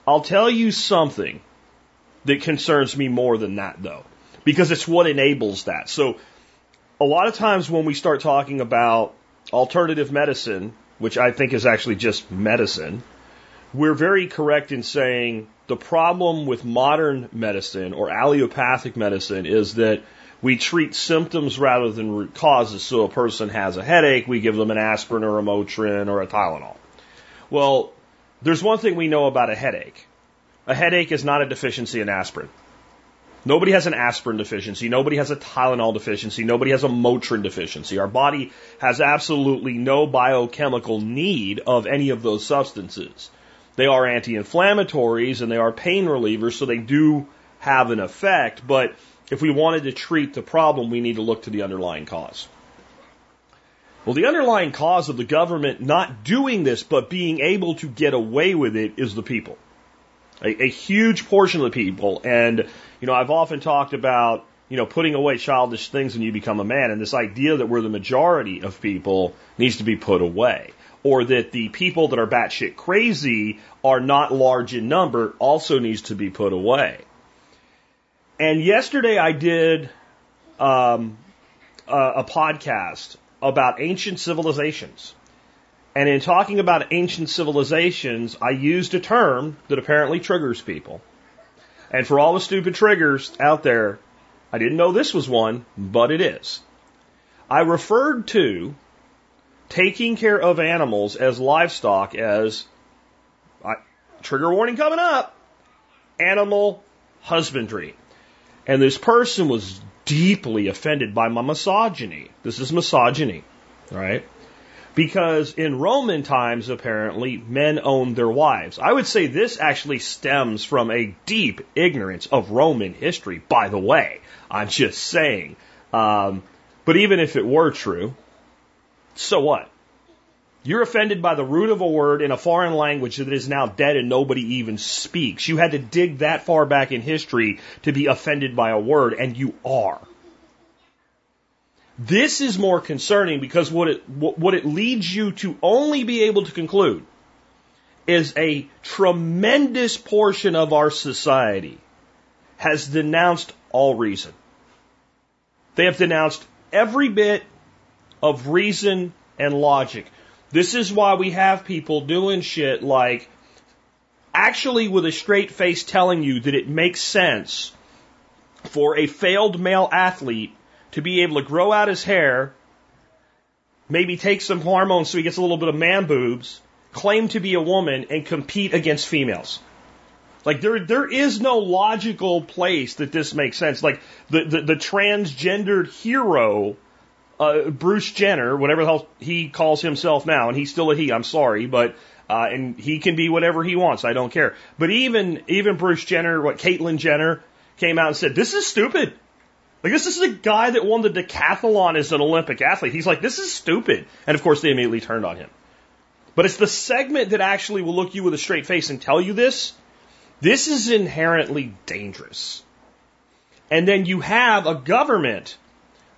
I'll tell you something that concerns me more than that though, because it's what enables that. So a lot of times when we start talking about alternative medicine, which I think is actually just medicine, we're very correct in saying the problem with modern medicine or allopathic medicine is that we treat symptoms rather than root causes. So a person has a headache, we give them an aspirin or a Motrin or a Tylenol. Well, there's one thing we know about a headache. A headache is not a deficiency in aspirin. Nobody has an aspirin deficiency. Nobody has a Tylenol deficiency. Nobody has a Motrin deficiency. Our body has absolutely no biochemical need of any of those substances. They are anti-inflammatories and they are pain relievers, so they do have an effect, but if we wanted to treat the problem, we need to look to the underlying cause. Well, the underlying cause of the government not doing this, but being able to get away with it, is the people. A, a huge portion of the people. And, you know, I've often talked about, you know, putting away childish things when you become a man. And this idea that we're the majority of people needs to be put away. Or that the people that are batshit crazy are not large in number also needs to be put away. And yesterday I did um, a, a podcast about ancient civilizations. And in talking about ancient civilizations, I used a term that apparently triggers people. And for all the stupid triggers out there, I didn't know this was one, but it is. I referred to taking care of animals as livestock as I, trigger warning coming up animal husbandry. And this person was deeply offended by my misogyny. This is misogyny, right? Because in Roman times, apparently, men owned their wives. I would say this actually stems from a deep ignorance of Roman history, by the way. I'm just saying. Um, but even if it were true, so what? You're offended by the root of a word in a foreign language that is now dead and nobody even speaks. You had to dig that far back in history to be offended by a word, and you are. This is more concerning because what it, what it leads you to only be able to conclude is a tremendous portion of our society has denounced all reason. They have denounced every bit of reason and logic. This is why we have people doing shit like actually with a straight face telling you that it makes sense for a failed male athlete to be able to grow out his hair, maybe take some hormones so he gets a little bit of man boobs, claim to be a woman, and compete against females. Like there, there is no logical place that this makes sense. Like the, the, the transgendered hero, uh, Bruce Jenner, whatever the hell he calls himself now, and he's still a he. I'm sorry, but uh, and he can be whatever he wants. I don't care. But even even Bruce Jenner, what Caitlyn Jenner came out and said, "This is stupid." Like this is a guy that won the decathlon as an Olympic athlete. He's like, "This is stupid," and of course they immediately turned on him. But it's the segment that actually will look you with a straight face and tell you this this is inherently dangerous. And then you have a government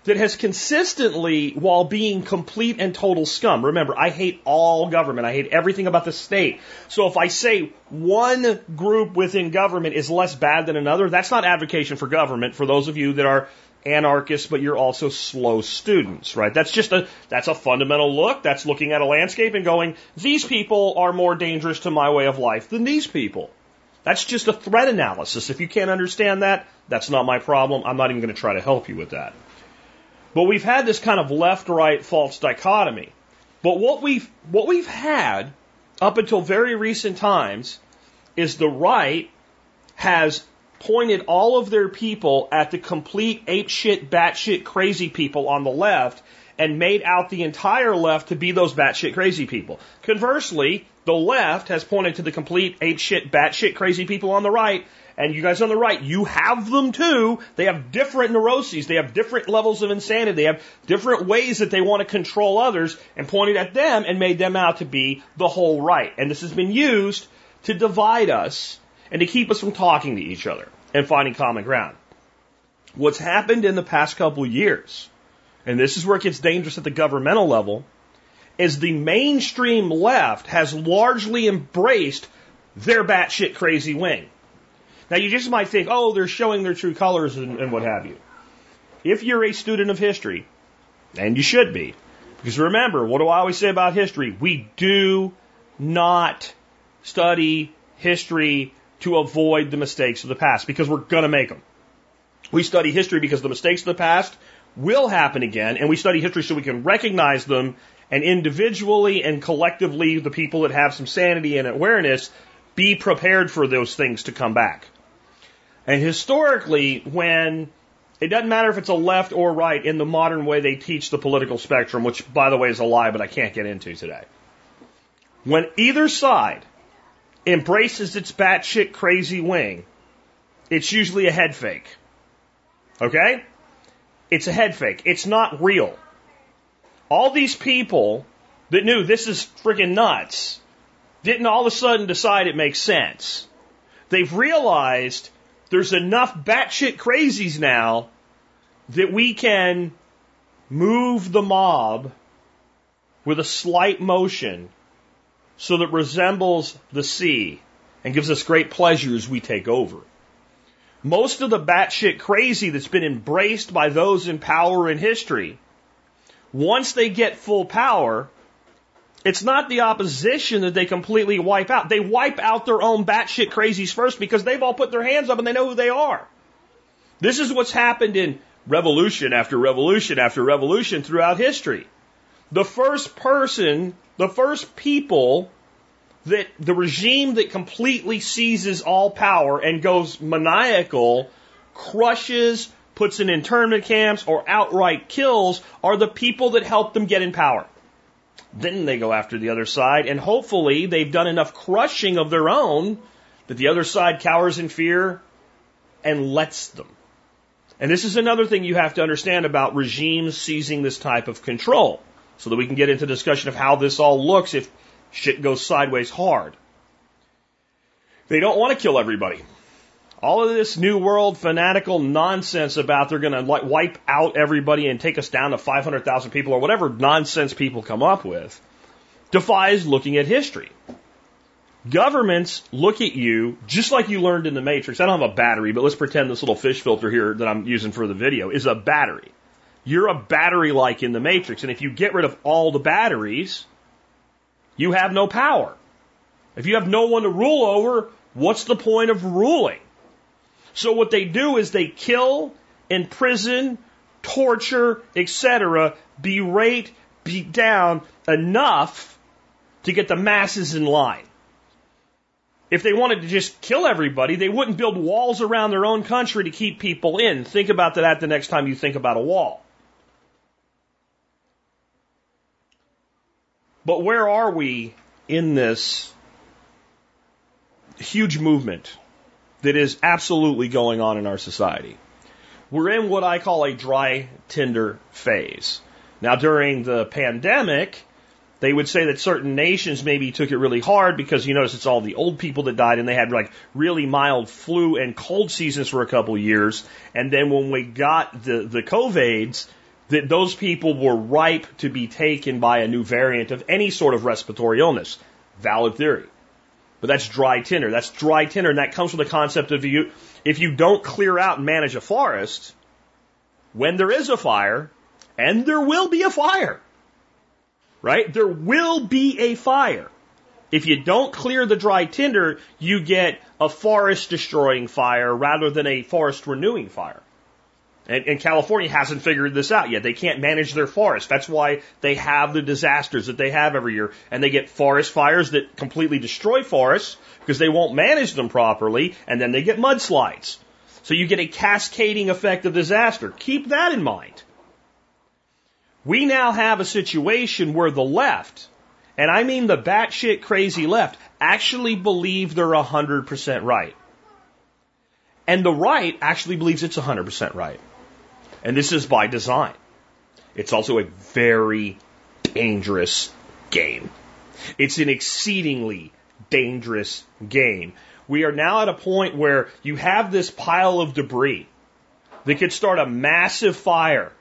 that has consistently, while being complete and total scum, remember, I hate all government. I hate everything about the state. So if I say one group within government is less bad than another, that's not advocacy for government for those of you that are anarchists, but you're also slow students, right? That's just a, that's a fundamental look. That's looking at a landscape and going, these people are more dangerous to my way of life than these people. That's just a threat analysis. If you can't understand that, that's not my problem. I'm not even going to try to help you with that. But we've had this kind of left-right false dichotomy. But what we've, what we've had up until very recent times is the right has pointed all of their people at the complete ape shit, batshit crazy people on the left and made out the entire left to be those batshit crazy people. Conversely, the left has pointed to the complete ape shit, batshit crazy people on the right. And you guys on the right, you have them too. They have different neuroses. They have different levels of insanity. They have different ways that they want to control others and pointed at them and made them out to be the whole right. And this has been used to divide us and to keep us from talking to each other and finding common ground. What's happened in the past couple years, and this is where it gets dangerous at the governmental level, is the mainstream left has largely embraced their batshit crazy wing. Now you just might think, oh, they're showing their true colors and, and what have you. If you're a student of history, and you should be, because remember, what do I always say about history? We do not study history to avoid the mistakes of the past because we're going to make them. We study history because the mistakes of the past will happen again, and we study history so we can recognize them and individually and collectively, the people that have some sanity and awareness, be prepared for those things to come back. And historically, when it doesn't matter if it's a left or right in the modern way they teach the political spectrum, which by the way is a lie, but I can't get into today. When either side embraces its batshit crazy wing, it's usually a head fake. Okay? It's a head fake. It's not real. All these people that knew this is freaking nuts didn't all of a sudden decide it makes sense. They've realized there's enough batshit crazies now that we can move the mob with a slight motion so that resembles the sea and gives us great pleasure as we take over. Most of the batshit crazy that's been embraced by those in power in history once they get full power, it's not the opposition that they completely wipe out. They wipe out their own batshit crazies first because they've all put their hands up and they know who they are. This is what's happened in revolution after revolution after revolution throughout history. The first person, the first people that the regime that completely seizes all power and goes maniacal crushes, puts in internment camps, or outright kills are the people that help them get in power. Then they go after the other side, and hopefully they've done enough crushing of their own that the other side cowers in fear and lets them. And this is another thing you have to understand about regimes seizing this type of control, so that we can get into discussion of how this all looks if shit goes sideways hard. They don't want to kill everybody. All of this New World fanatical nonsense about they're going to wipe out everybody and take us down to 500,000 people or whatever nonsense people come up with defies looking at history. Governments look at you just like you learned in the Matrix. I don't have a battery, but let's pretend this little fish filter here that I'm using for the video is a battery. You're a battery like in the Matrix, and if you get rid of all the batteries, you have no power. If you have no one to rule over, what's the point of ruling? So what they do is they kill, imprison, torture, etc., berate, beat down enough to get the masses in line. If they wanted to just kill everybody, they wouldn't build walls around their own country to keep people in. Think about that the next time you think about a wall. But where are we in this huge movement that is absolutely going on in our society? We're in what I call a dry tinder phase. Now, during the pandemic, they would say that certain nations maybe took it really hard because you notice it's all the old people that died and they had like really mild flu and cold seasons for a couple of years. And then when we got the, the COVIDs, that those people were ripe to be taken by a new variant of any sort of respiratory illness. Valid theory. But that's dry tinder. That's dry tinder. And that comes from the concept of you, if you don't clear out and manage a forest, when there is a fire, and there will be a fire, right? There will be a fire. If you don't clear the dry tinder, you get a forest destroying fire rather than a forest renewing fire. And, and, California hasn't figured this out yet. They can't manage their forest. That's why they have the disasters that they have every year. And they get forest fires that completely destroy forests because they won't manage them properly. And then they get mudslides. So you get a cascading effect of disaster. Keep that in mind. We now have a situation where the left, and I mean the batshit crazy left, actually believe they're 100% right. And the right actually believes it's 100% right. And this is by design. It's also a very dangerous game. It's an exceedingly dangerous game. We are now at a point where you have this pile of debris that could start a massive fire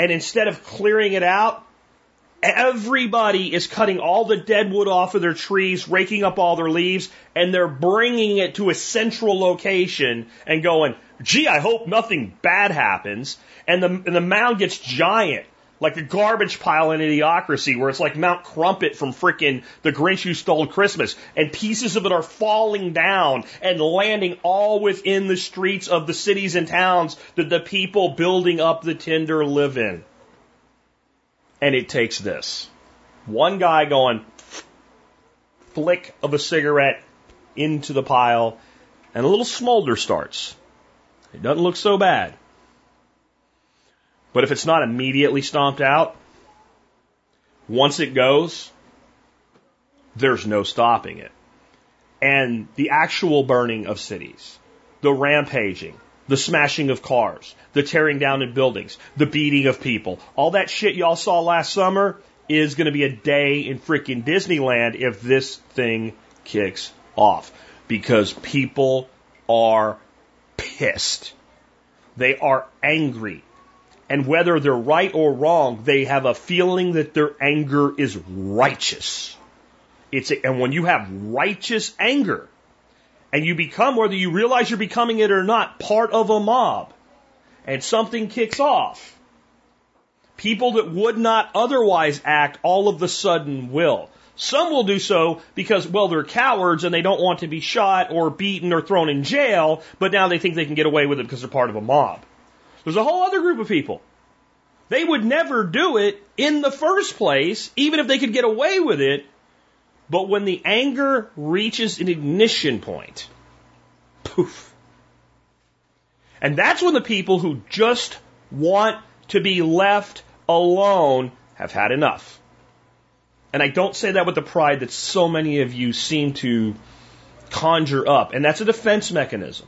and instead of clearing it out, everybody is cutting all the dead wood off of their trees, raking up all their leaves, and they're bringing it to a central location and going, gee, I hope nothing bad happens. And the, and the mound gets giant like a garbage pile in Idiocracy, where it's like Mount Crumpit from frickin' The Grinch Who Stole Christmas, and pieces of it are falling down and landing all within the streets of the cities and towns that the people building up the tinder live in. And it takes this. One guy going flick of a cigarette into the pile, and a little smolder starts. It doesn't look so bad. But if it's not immediately stomped out, once it goes, there's no stopping it. And the actual burning of cities, the rampaging, the smashing of cars, the tearing down of buildings, the beating of people, all that shit y'all saw last summer is going to be a day in freaking Disneyland if this thing kicks off. Because people are pissed. They are angry. And whether they're right or wrong, they have a feeling that their anger is righteous. It's a, and when you have righteous anger, and you become, whether you realize you're becoming it or not, part of a mob, and something kicks off, people that would not otherwise act all of the sudden will. Some will do so because, well, they're cowards and they don't want to be shot or beaten or thrown in jail, but now they think they can get away with it because they're part of a mob. There's a whole other group of people. They would never do it in the first place, even if they could get away with it. But when the anger reaches an ignition point, poof. And that's when the people who just want to be left alone have had enough. And I don't say that with the pride that so many of you seem to conjure up. And that's a defense mechanism.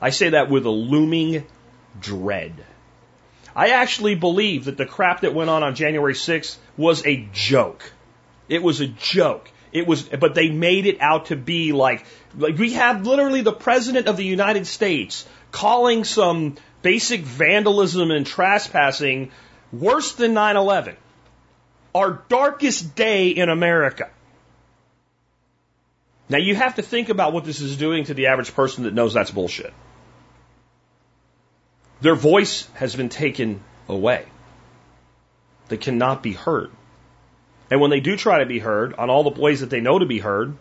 I say that with a looming dread. I actually believe that the crap that went on on January 6th was a joke. It was a joke. It was, but they made it out to be like, like we have literally the president of the United States calling some basic vandalism and trespassing worse than 9-11. Our darkest day in America. Now you have to think about what this is doing to the average person that knows that's bullshit. Their voice has been taken away. They cannot be heard. And when they do try to be heard on all the ways that they know to be heard,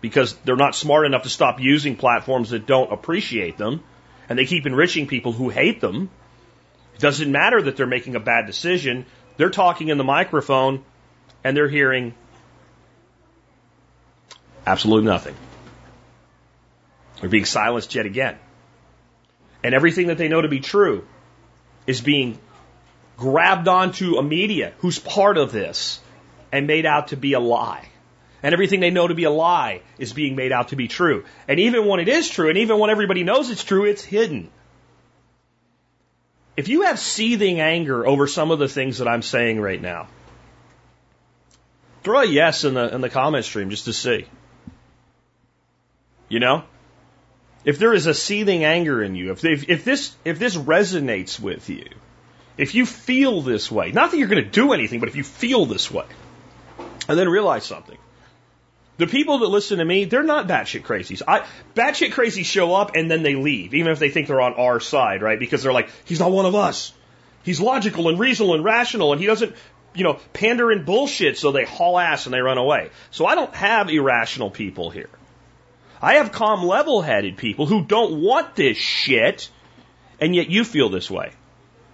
because they're not smart enough to stop using platforms that don't appreciate them, and they keep enriching people who hate them, it doesn't matter that they're making a bad decision. They're talking in the microphone and they're hearing absolutely nothing. They're being silenced yet again. And everything that they know to be true is being grabbed onto a media who's part of this and made out to be a lie. And everything they know to be a lie is being made out to be true. And even when it is true, and even when everybody knows it's true, it's hidden. If you have seething anger over some of the things that I'm saying right now, throw a yes in the in the comment stream just to see. You know, if there is a seething anger in you, if if, if this if this resonates with you, if you feel this way, not that you're going to do anything, but if you feel this way, and then realize something. The people that listen to me, they're not batshit crazies. I, batshit crazies show up and then they leave, even if they think they're on our side, right? Because they're like, he's not one of us. He's logical and reasonable and rational and he doesn't, you know, pander and bullshit, so they haul ass and they run away. So I don't have irrational people here. I have calm, level headed people who don't want this shit, and yet you feel this way.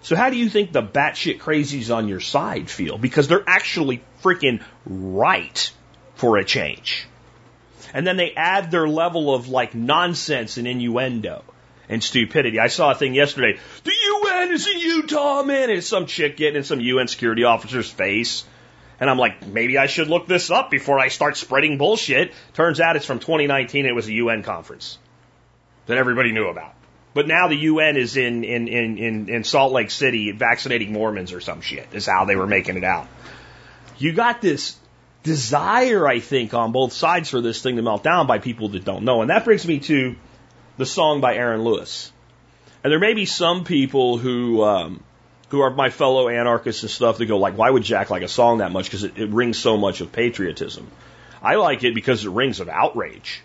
So how do you think the batshit crazies on your side feel? Because they're actually freaking right for a change. And then they add their level of like nonsense and innuendo and stupidity. I saw a thing yesterday. The UN is in Utah, man. And some chick getting in some UN security officer's face. And I'm like, maybe I should look this up before I start spreading bullshit. Turns out it's from 2019. It was a UN conference that everybody knew about. But now the UN is in, in, in, in, in Salt Lake City vaccinating Mormons or some shit, is how they were making it out. You got this desire, I think, on both sides for this thing to melt down by people that don't know. And that brings me to the song by Aaron Lewis. And there may be some people who, um, who are my fellow anarchists and stuff that go like, why would Jack like a song that much? Because it, it rings so much of patriotism. I like it because it rings of outrage.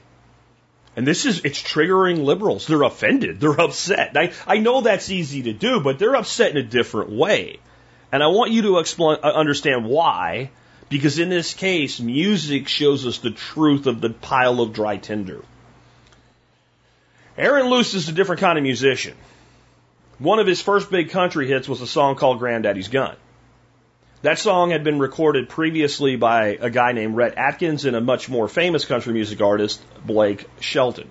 And this is, it's triggering liberals. They're offended. They're upset. I, I know that's easy to do, but they're upset in a different way. And I want you to explain, uh, understand why because in this case, music shows us the truth of the pile of dry tinder. Aaron Lewis is a different kind of musician. One of his first big country hits was a song called Granddaddy's Gun. That song had been recorded previously by a guy named Rhett Akins and a much more famous country music artist, Blake Shelton.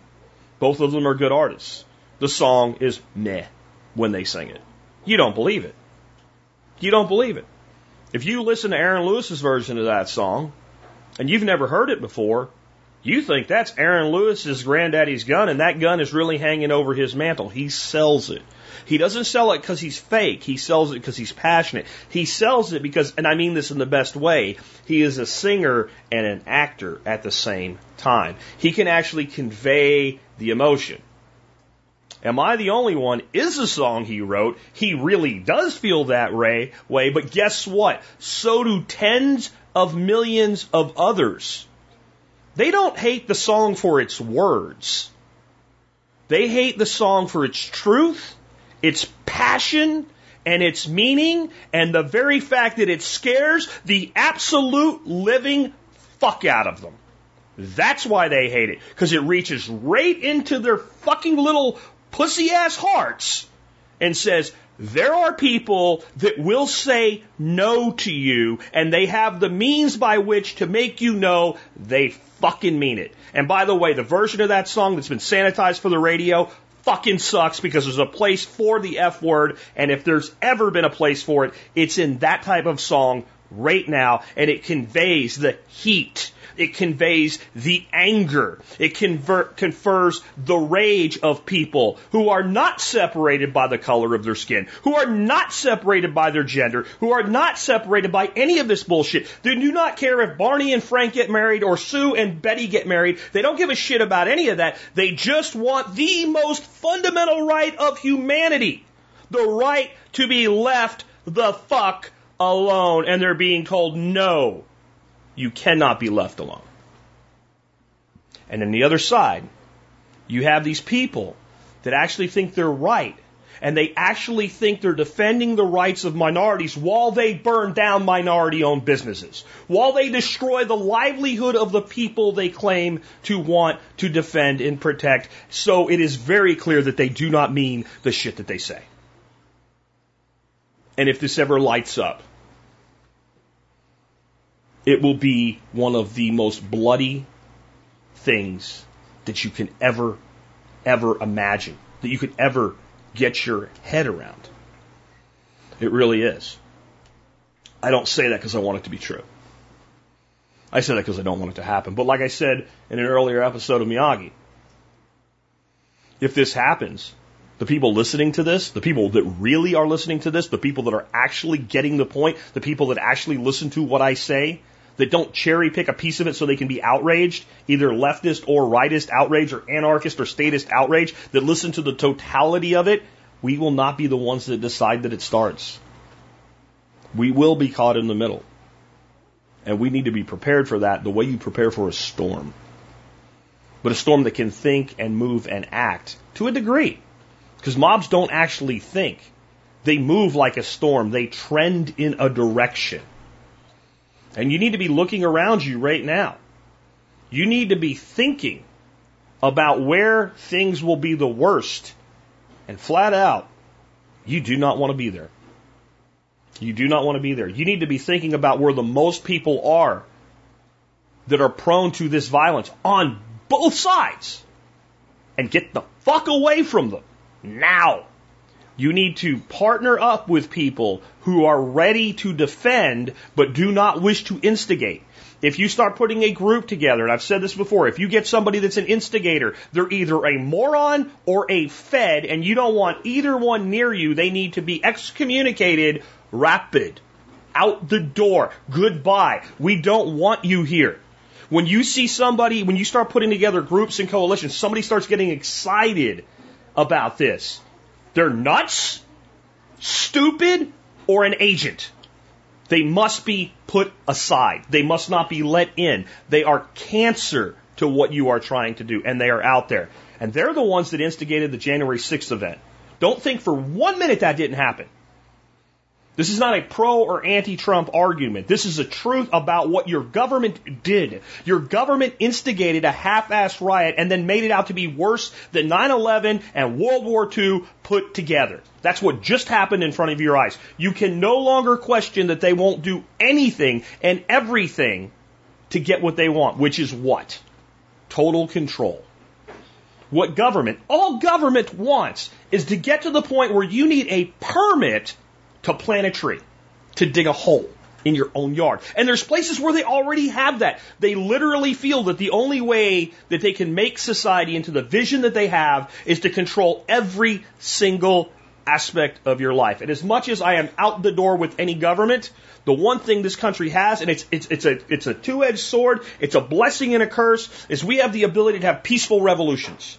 Both of them are good artists. The song is meh when they sing it. You don't believe it. You don't believe it. If you listen to Aaron Lewis's version of that song and you've never heard it before, you think that's Aaron Lewis's granddaddy's gun and that gun is really hanging over his mantle. He sells it. He doesn't sell it because he's fake. He sells it because he's passionate. He sells it because, and I mean this in the best way, he is a singer and an actor at the same time. He can actually convey the emotion. Am I the only one? Is a song he wrote. He really does feel that way, way, but guess what? So do tens of millions of others. They don't hate the song for its words. They hate the song for its truth, its passion, and its meaning, and the very fact that it scares the absolute living fuck out of them. That's why they hate it, because it reaches right into their fucking little pussy ass hearts and says, there are people that will say no to you and they have the means by which to make you know they fucking mean it. And by the way, the version of that song that's been sanitized for the radio fucking sucks because there's a place for the F word and if there's ever been a place for it, it's in that type of song right now, and it conveys the heat it conveys the anger. It confers the rage of people who are not separated by the color of their skin, who are not separated by their gender, who are not separated by any of this bullshit. They do not care if Barney and Frank get married or Sue and Betty get married. They don't give a shit about any of that. They just want the most fundamental right of humanity. The right to be left the fuck alone. And they're being told no. You cannot be left alone. And on the other side, you have these people that actually think they're right. And they actually think they're defending the rights of minorities while they burn down minority owned businesses, while they destroy the livelihood of the people they claim to want to defend and protect. So it is very clear that they do not mean the shit that they say. And if this ever lights up, it will be one of the most bloody things that you can ever, ever imagine, that you could ever get your head around. It really is. I don't say that because I want it to be true. I say that because I don't want it to happen. But like I said in an earlier episode of Miyagi, if this happens, the people listening to this, the people that really are listening to this, the people that are actually getting the point, the people that actually listen to what I say, that don't cherry pick a piece of it so they can be outraged, either leftist or rightist outrage or anarchist or statist outrage, that listen to the totality of it, we will not be the ones that decide that it starts. We will be caught in the middle. And we need to be prepared for that the way you prepare for a storm. But a storm that can think and move and act to a degree. Because mobs don't actually think. They move like a storm. They trend in a direction. And you need to be looking around you right now. You need to be thinking about where things will be the worst. And flat out, you do not want to be there. You do not want to be there. You need to be thinking about where the most people are that are prone to this violence on both sides and get the fuck away from them now. You need to partner up with people who are ready to defend but do not wish to instigate. If you start putting a group together, and I've said this before, if you get somebody that's an instigator, they're either a moron or a fed, and you don't want either one near you. They need to be excommunicated rapid. Out the door. Goodbye. We don't want you here. When you see somebody, when you start putting together groups and coalitions, somebody starts getting excited about this. They're nuts, stupid, or an agent. They must be put aside. They must not be let in. They are cancer to what you are trying to do, and they are out there. And they're the ones that instigated the January 6th event. Don't think for one minute that didn't happen. This is not a pro or anti Trump argument. This is a truth about what your government did. Your government instigated a half assed riot and then made it out to be worse than 9 11 and World War II put together. That's what just happened in front of your eyes. You can no longer question that they won't do anything and everything to get what they want, which is what? Total control. What government, all government wants is to get to the point where you need a permit to plant a tree, to dig a hole in your own yard. And there's places where they already have that. They literally feel that the only way that they can make society into the vision that they have is to control every single aspect of your life. And as much as I am out the door with any government, the one thing this country has, and it's, it's, it's a, it's a two-edged sword, it's a blessing and a curse, is we have the ability to have peaceful revolutions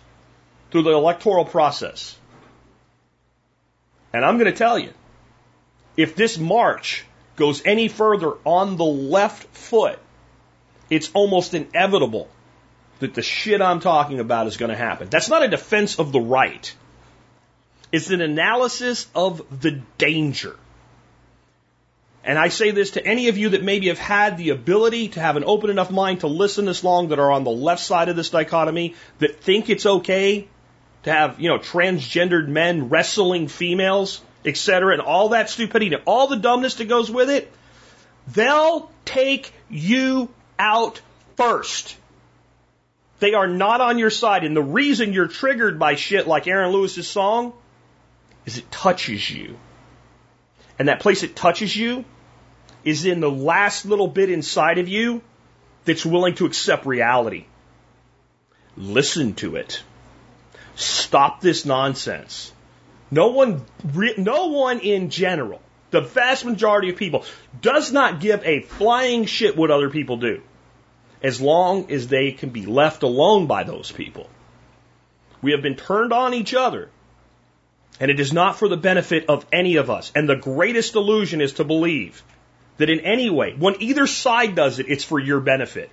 through the electoral process. And I'm going to tell you, if this march goes any further on the left foot, it's almost inevitable that the shit I'm talking about is going to happen. That's not a defense of the right. It's an analysis of the danger. And I say this to any of you that maybe have had the ability to have an open enough mind to listen this long that are on the left side of this dichotomy, that think it's okay to have, you know, transgendered men wrestling females etc., and all that stupidity, all the dumbness that goes with it, they'll take you out first. They are not on your side. And the reason you're triggered by shit like Aaron Lewis's song is it touches you. And that place it touches you is in the last little bit inside of you that's willing to accept reality. Listen to it. Stop this nonsense. No one, no one in general, the vast majority of people, does not give a flying shit what other people do, as long as they can be left alone by those people. We have been turned on each other, and it is not for the benefit of any of us. And the greatest illusion is to believe that in any way, when either side does it, it's for your benefit.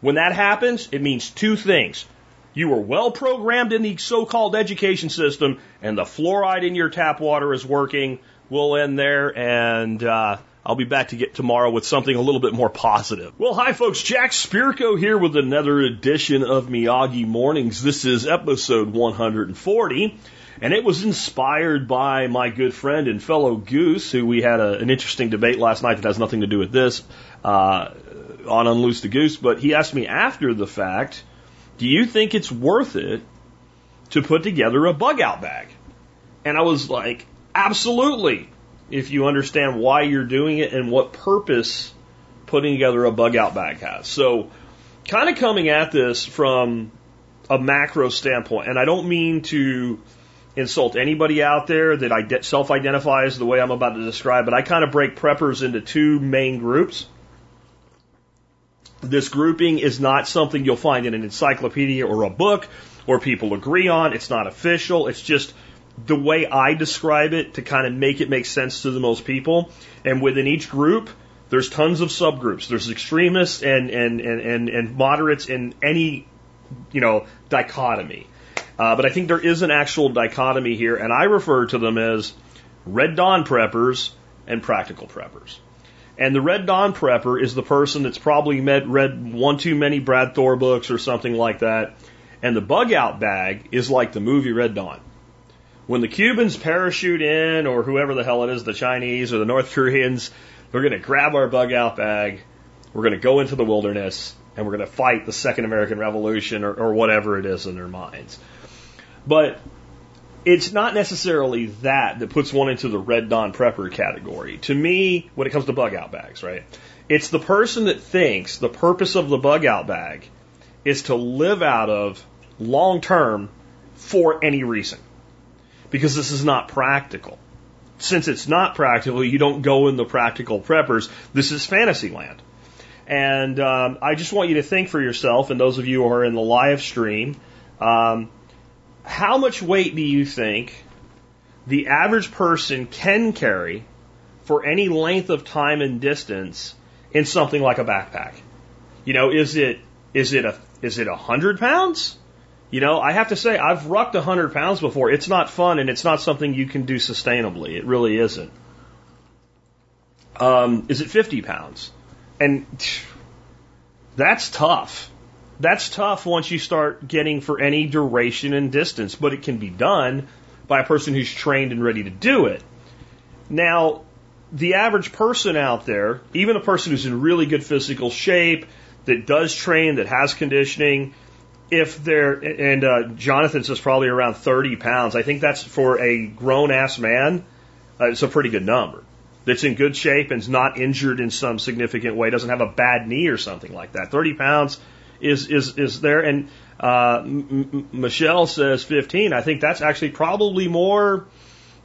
When that happens, it means two things. You were well programmed in the so-called education system, and the fluoride in your tap water is working. We'll end there, and uh, I'll be back to get tomorrow with something a little bit more positive. Well, hi folks, Jack Spirko here with another edition of Miyagi Mornings. This is episode 140, and it was inspired by my good friend and fellow Goose, who we had a, an interesting debate last night that has nothing to do with this uh, on Unloose the Goose. But he asked me after the fact do you think it's worth it to put together a bug out bag? And I was like, absolutely. If you understand why you're doing it and what purpose putting together a bug out bag has. So, kind of coming at this from a macro standpoint, and I don't mean to insult anybody out there that I self identifies the way I'm about to describe, but I kind of break preppers into two main groups. This grouping is not something you'll find in an encyclopedia or a book or people agree on. It's not official. It's just the way I describe it to kind of make it make sense to the most people. And within each group, there's tons of subgroups. There's extremists and, and, and, and, and moderates in any, you know, dichotomy. Uh, but I think there is an actual dichotomy here, and I refer to them as Red Dawn preppers and practical preppers. And the Red Dawn prepper is the person that's probably met, read one too many Brad Thor books or something like that. And the bug out bag is like the movie Red Dawn. When the Cubans parachute in, or whoever the hell it is, the Chinese or the North Koreans, they're going to grab our bug out bag. We're going to go into the wilderness and we're going to fight the Second American Revolution or, or whatever it is in their minds. But it's not necessarily that that puts one into the red dawn prepper category. To me, when it comes to bug out bags, right? It's the person that thinks the purpose of the bug out bag is to live out of long term for any reason. Because this is not practical. Since it's not practical, you don't go in the practical preppers. This is fantasy land. And um, I just want you to think for yourself, and those of you who are in the live stream, um, how much weight do you think the average person can carry for any length of time and distance in something like a backpack? You know, is it is it a is it a hundred pounds? You know, I have to say I've rucked a hundred pounds before. It's not fun and it's not something you can do sustainably. It really isn't. Um, is it fifty pounds? And that's tough. That's tough once you start getting for any duration and distance, but it can be done by a person who's trained and ready to do it. Now, the average person out there, even a person who's in really good physical shape, that does train, that has conditioning, if they're, and uh, Jonathan says probably around 30 pounds, I think that's for a grown ass man, uh, it's a pretty good number. That's in good shape and is not injured in some significant way, doesn't have a bad knee or something like that. 30 pounds is is is there. And uh, M- Michelle says 15. I think that's actually probably more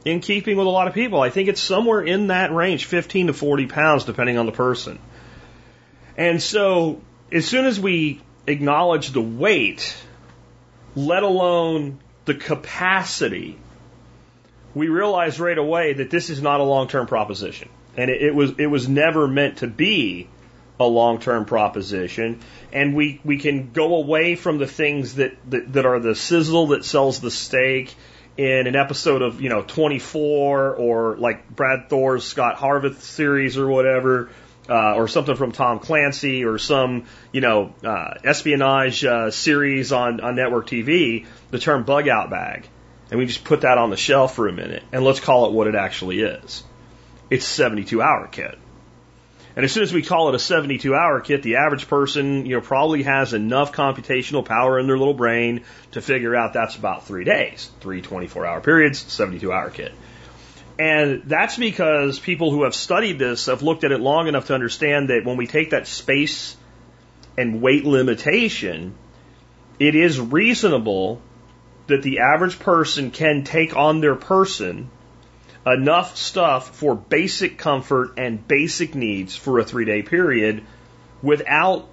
in keeping with a lot of people. I think it's somewhere in that range, 15 to 40 pounds, depending on the person. And so, as soon as we acknowledge the weight, let alone the capacity, we realize right away that this is not a long-term proposition, and it, it was it was never meant to be a long-term proposition and we, we can go away from the things that, that, that are the sizzle that sells the steak in an episode of, you know, 24 or like Brad Thor's Scot Harvath series or whatever, uh, or something from Tom Clancy or some, you know, uh, espionage uh, series on, on network TV, the term bug out bag. And we just put that on the shelf for a minute and let's call it what it actually is. It's 72 hour kit. And as soon as we call it a 72 hour kit, the average person, you know, probably has enough computational power in their little brain to figure out that's about three days, three 24 hour periods, 72 hour kit. And that's because people who have studied this have looked at it long enough to understand that when we take that space and weight limitation, it is reasonable that the average person can take on their person enough stuff for basic comfort and basic needs for a three day period without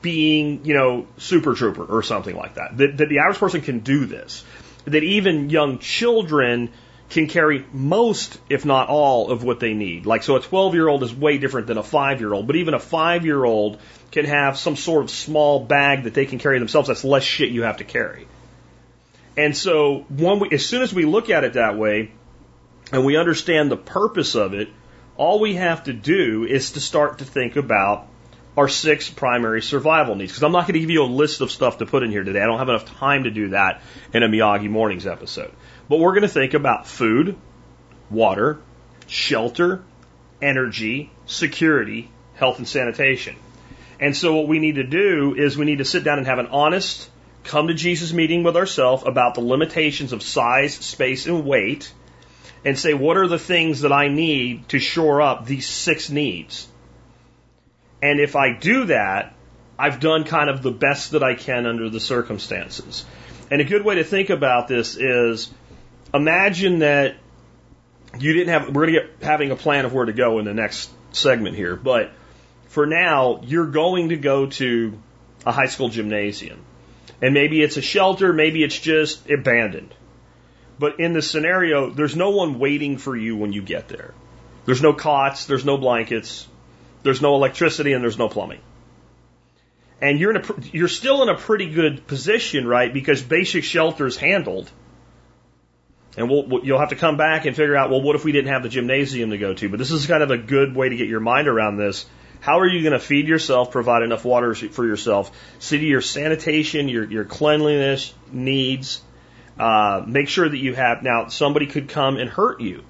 being, you know, super trooper or something like that. That, that the average person can do this. That even young children can carry most, if not all, of what they need. Like, so a 12 year old is way different than a 5 year old, but even a 5 year old can have some sort of small bag that they can carry themselves. That's less shit you have to carry. And so, we, as soon as we look at it that way, and we understand the purpose of it, all we have to do is to start to think about our six primary survival needs. Because I'm not going to give you a list of stuff to put in here today. I don't have enough time to do that in a Miyagi Mornings episode. But we're going to think about food, water, shelter, energy, security, health, and sanitation. And so what we need to do is we need to sit down and have an honest, come to Jesus meeting with ourselves about the limitations of size, space, and weight and say, what are the things that I need to shore up these six needs? And if I do that, I've done kind of the best that I can under the circumstances. And a good way to think about this is imagine that you didn't have, we're going to get having a plan of where to go in the next segment here, but for now, you're going to go to a high school gymnasium. And maybe it's a shelter, maybe it's just abandoned. But in this scenario, there's no one waiting for you when you get there. There's no cots, there's no blankets, there's no electricity, and there's no plumbing. And you're in a, you're still in a pretty good position, right? Because basic shelter is handled. And we'll, you'll have to come back and figure out, well, what if we didn't have the gymnasium to go to? But this is kind of a good way to get your mind around this. How are you going to feed yourself, provide enough water for yourself, see to your sanitation, your, your cleanliness needs, uh, make sure that you have now somebody could come and hurt you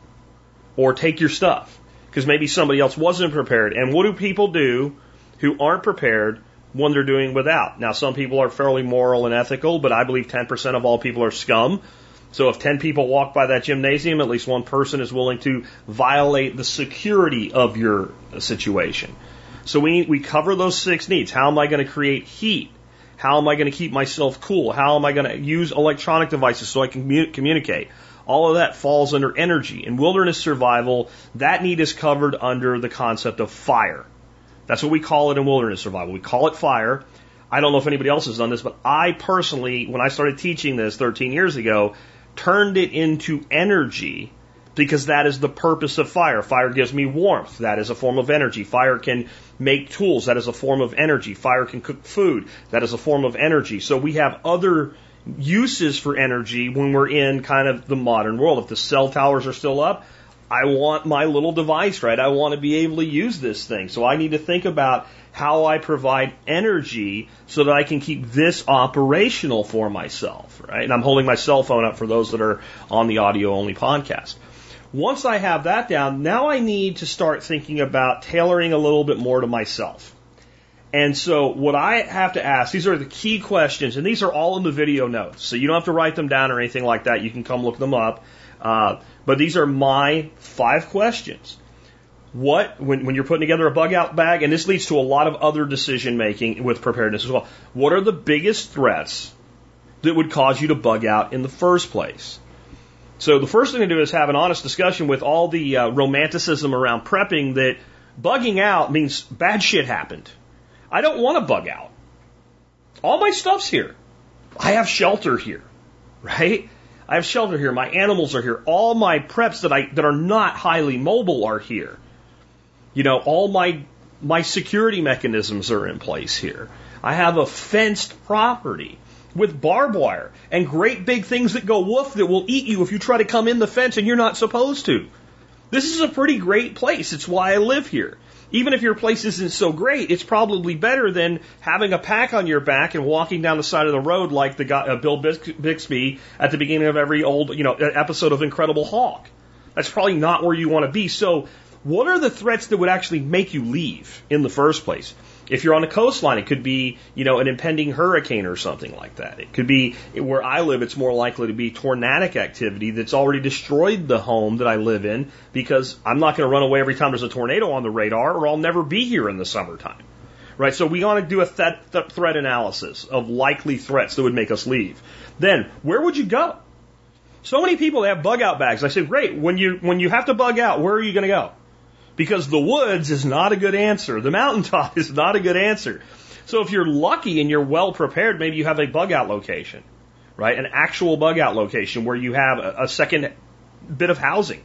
or take your stuff because maybe somebody else wasn't prepared. And what do people do who aren't prepared when they're doing without? Now, some people are fairly moral and ethical, but I believe 10% of all people are scum. So if 10 people walk by that gymnasium, at least one person is willing to violate the security of your situation. So we, we cover those six needs. How am I going to create heat? How am I going to keep myself cool? How am I going to use electronic devices so I can communicate? All of that falls under energy. In wilderness survival, that need is covered under the concept of fire. That's what we call it in wilderness survival. We call it fire. I don't know if anybody else has done this, but I personally, when I started teaching this 13 years ago, turned it into energy because that is the purpose of fire. Fire gives me warmth. That is a form of energy. Fire can make tools. That is a form of energy. Fire can cook food. That is a form of energy. So we have other uses for energy when we're in kind of the modern world. If the cell towers are still up, I want my little device, right? I want to be able to use this thing. So I need to think about how I provide energy so that I can keep this operational for myself, right? And I'm holding my cell phone up for those that are on the audio only podcast. Once I have that down, now I need to start thinking about tailoring a little bit more to myself. And so what I have to ask, these are the key questions, and these are all in the video notes. So you don't have to write them down or anything like that. You can come look them up. Uh, but these are my five questions. What, when, when you're putting together a bug out bag, and this leads to a lot of other decision making with preparedness as well. What are the biggest threats that would cause you to bug out in the first place? So the first thing to do is have an honest discussion with all the uh, romanticism around prepping that bugging out means bad shit happened. I don't want to bug out. All my stuff's here. I have shelter here, right? I have shelter here. My animals are here. All my preps that I that are not highly mobile are here. You know, all my my security mechanisms are in place here. I have a fenced property with barbed wire and great big things that go woof that will eat you if you try to come in the fence and you're not supposed to. This is a pretty great place. It's why I live here. Even if your place isn't so great, it's probably better than having a pack on your back and walking down the side of the road like the guy, uh, Bill Bixby at the beginning of every old, you know, episode of Incredible Hulk. That's probably not where you want to be. So, what are the threats that would actually make you leave in the first place? If you're on the coastline, it could be, you know, an impending hurricane or something like that. It could be where I live, it's more likely to be tornadic activity that's already destroyed the home that I live in because I'm not going to run away every time there's a tornado on the radar or I'll never be here in the summertime. Right? So we want to do a th- th- threat analysis of likely threats that would make us leave. Then, where would you go? So many people have bug out bags. I said, great. When you when you have to bug out, where are you going to go? Because the woods is not a good answer. The mountaintop is not a good answer. So if you're lucky and you're well prepared, maybe you have a bug out location, right? An actual bug out location where you have a, a second bit of housing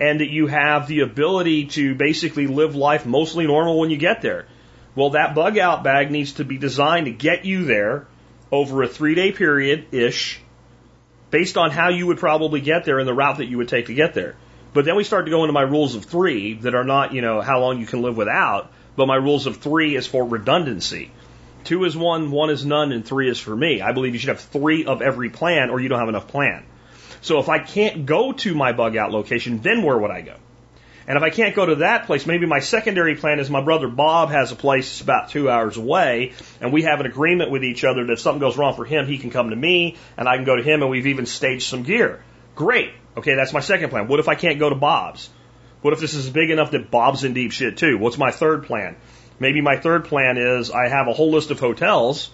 and that you have the ability to basically live life mostly normal when you get there. Well, that bug out bag needs to be designed to get you there over a three day period ish based on how you would probably get there and the route that you would take to get there. But then we start to go into my rules of three that are not, you know, how long you can live without, but my rules of three is for redundancy. Two is one, one is none, and three is for me. I believe you should have three of every plan or you don't have enough plan. So if I can't go to my bug out location, then where would I go? And if I can't go to that place, maybe my secondary plan is my brother Bob has a place that's about two hours away, and we have an agreement with each other that if something goes wrong for him, he can come to me, and I can go to him, and we've even staged some gear. Great. Okay, that's my second plan. What if I can't go to Bob's? What if this is big enough that Bob's in deep shit too? What's my third plan? Maybe my third plan is I have a whole list of hotels,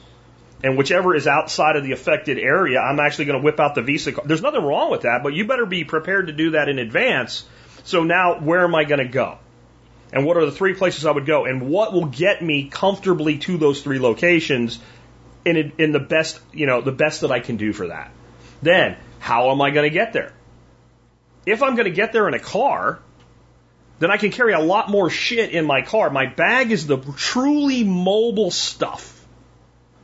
and whichever is outside of the affected area, I'm actually going to whip out the Visa card. There's nothing wrong with that, but you better be prepared to do that in advance so now where am I going to go? And what are the three places I would go? And what will get me comfortably to those three locations in, in the best, you know, the best that I can do for that? Then, how am I going to get there? If I'm going to get there in a car, then I can carry a lot more shit in my car. My bag is the truly mobile stuff,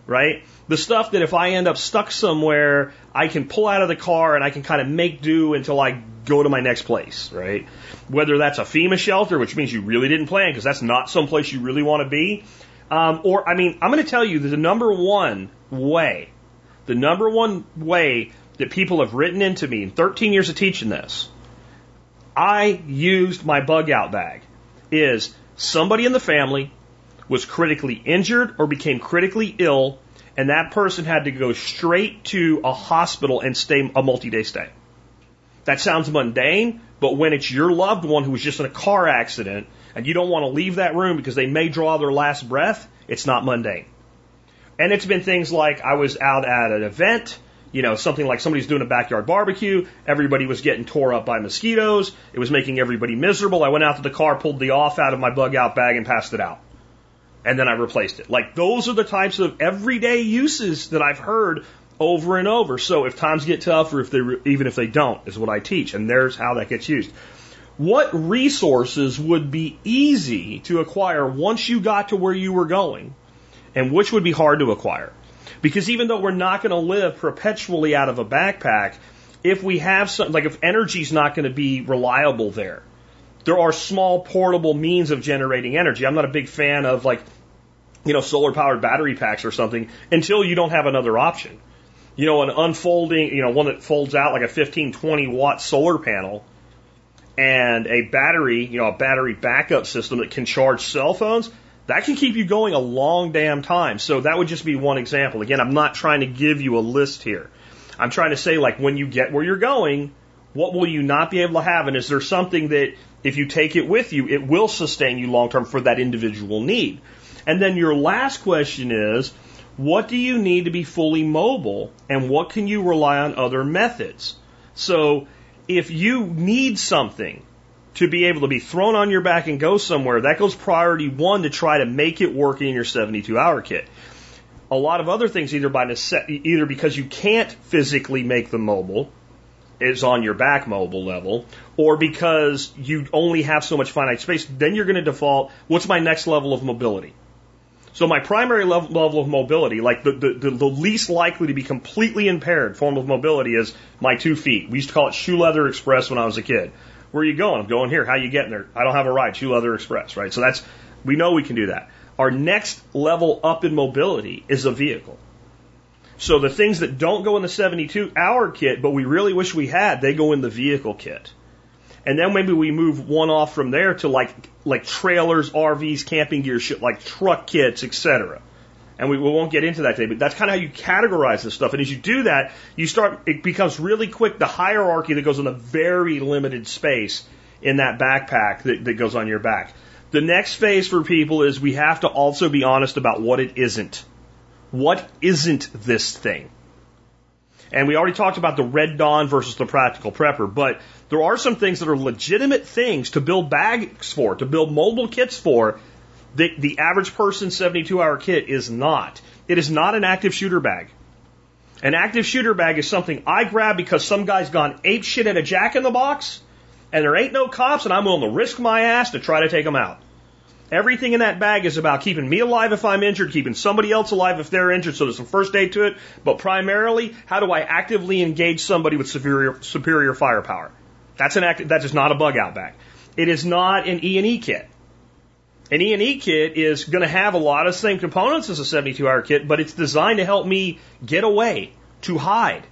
right? The stuff that if I end up stuck somewhere, I can pull out of the car and I can kind of make do until I go to my next place, right? Whether that's a FEMA shelter, which means you really didn't plan because that's not some place you really want to be. Um, or, I mean, I'm going to tell you the number one way, the number one way that people have written into me in 13 years of teaching this, I used my bug out bag, is somebody in the family was critically injured or became critically ill, and that person had to go straight to a hospital and stay a multi day stay. That sounds mundane, but when it's your loved one who was just in a car accident and you don't want to leave that room because they may draw their last breath, it's not mundane. And it's been things like I was out at an event, you know, something like somebody's doing a backyard barbecue, everybody was getting tore up by mosquitoes, it was making everybody miserable. I went out to the car, pulled the off out of my bug out bag and passed it out. And then I replaced it. Like those are the types of everyday uses that I've heard over and over. So if times get tough, or if they even if they don't, is what I teach, and there's how that gets used. What resources would be easy to acquire once you got to where you were going, and which would be hard to acquire? Because even though we're not going to live perpetually out of a backpack, if we have some, like if energy's not going to be reliable there, there are small portable means of generating energy. I'm not a big fan of like, you know, solar powered battery packs or something until you don't have another option you know, an unfolding, you know, one that folds out like a 15, 20 watt solar panel and a battery, you know, a battery backup system that can charge cell phones, that can keep you going a long damn time. So that would just be one example. Again, I'm not trying to give you a list here. I'm trying to say, like, when you get where you're going, what will you not be able to have? And is there something that if you take it with you, it will sustain you long term for that individual need? And then your last question is, what do you need to be fully mobile and what can you rely on other methods? So if you need something to be able to be thrown on your back and go somewhere, that goes priority one to try to make it work in your 72 hour kit. A lot of other things, either by either because you can't physically make them mobile, is on your back mobile level, or because you only have so much finite space, then you're going to default, what's my next level of mobility? So my primary level, level of mobility, like the, the, the, least likely to be completely impaired form of mobility is my two feet. We used to call it shoe leather express when I was a kid. Where are you going? I'm going here. How you getting there? I don't have a ride. Shoe leather express, right? So that's, we know we can do that. Our next level up in mobility is a vehicle. So the things that don't go in the 72 hour kit, but we really wish we had, they go in the vehicle kit. And then maybe we move one off from there to like like trailers, RVs, camping gear, shit like truck kits, etc. And we, we won't get into that today, but that's kind of how you categorize this stuff. And as you do that, you start it becomes really quick the hierarchy that goes in a very limited space in that backpack that, that goes on your back. The next phase for people is we have to also be honest about what it isn't. What isn't this thing? And we already talked about the Red Dawn versus the Practical Prepper, but there are some things that are legitimate things to build bags for, to build mobile kits for, that the average person 72 hour kit is not. It is not an active shooter bag. An active shooter bag is something I grab because some guy's gone ape shit at a jack in the box, and there ain't no cops, and I'm willing to risk my ass to try to take them out. Everything in that bag is about keeping me alive if I'm injured, keeping somebody else alive if they're injured, so there's some first aid to it, but primarily, how do I actively engage somebody with superior, superior firepower? That's an act, that is not a bug out bag. It is not an E&E kit. An E&E kit is going to have a lot of the same components as a 72 hour kit, but it's designed to help me get away, to hide.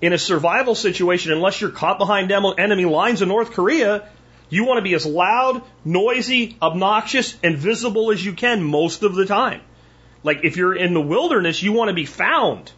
In a survival situation, unless you're caught behind enemy lines in North Korea, you want to be as loud, noisy, obnoxious, and visible as you can most of the time. Like if you're in the wilderness, you want to be found.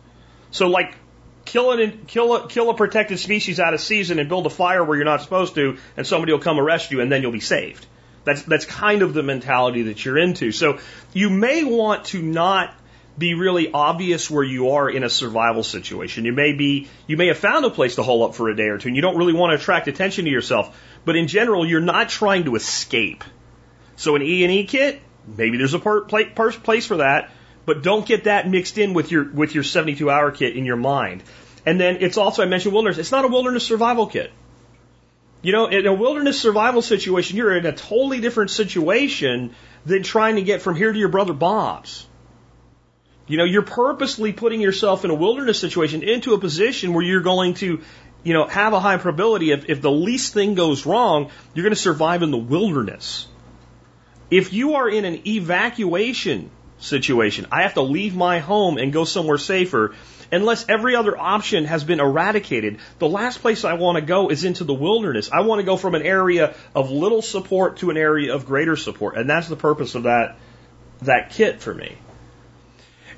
So like kill it kill a, kill a protected species out of season and build a fire where you're not supposed to, and somebody will come arrest you, and then you'll be saved. That's that's kind of the mentality that you're into. So you may want to not be really obvious where you are in a survival situation. You may be you may have found a place to hole up for a day or two, and you don't really want to attract attention to yourself. But in general, you're not trying to escape. So an E and E kit, maybe there's a per, per, place for that, but don't get that mixed in with your with your 72 hour kit in your mind. And then it's also I mentioned wilderness. It's not a wilderness survival kit. You know, in a wilderness survival situation, you're in a totally different situation than trying to get from here to your brother Bob's. You know, you're purposely putting yourself in a wilderness situation into a position where you're going to you know, have a high probability if, if the least thing goes wrong, you're going to survive in the wilderness. If you are in an evacuation situation, I have to leave my home and go somewhere safer. Unless every other option has been eradicated, the last place I want to go is into the wilderness. I want to go from an area of little support to an area of greater support. And that's the purpose of that, that kit for me.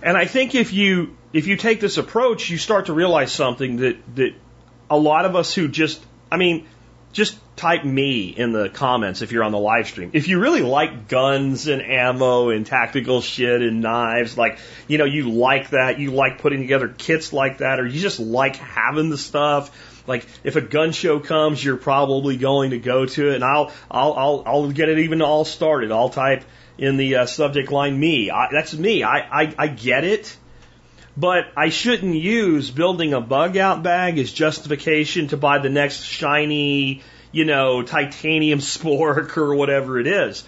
And I think if you, if you take this approach, you start to realize something that, that a lot of us who just, I mean, just type me in the comments if you're on the live stream. If you really like guns and ammo and tactical shit and knives, like, you know, you like that, you like putting together kits like that, or you just like having the stuff. Like, if a gun show comes, you're probably going to go to it, and I'll, I'll, I'll, I'll get it even all started. I'll type in the uh, subject line me. I, that's me. I, I, I get it. But I shouldn't use building a bug out bag as justification to buy the next shiny, you know, titanium spork or whatever it is.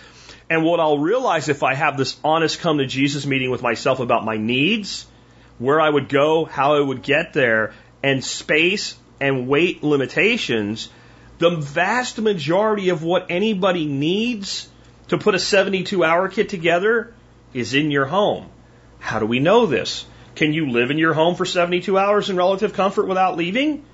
And what I'll realize if I have this honest come to Jesus meeting with myself about my needs, where I would go, how I would get there, and space and weight limitations, the vast majority of what anybody needs to put a 72 hour kit together is in your home. How do we know this? Can you live in your home for 72 hours in relative comfort without leaving?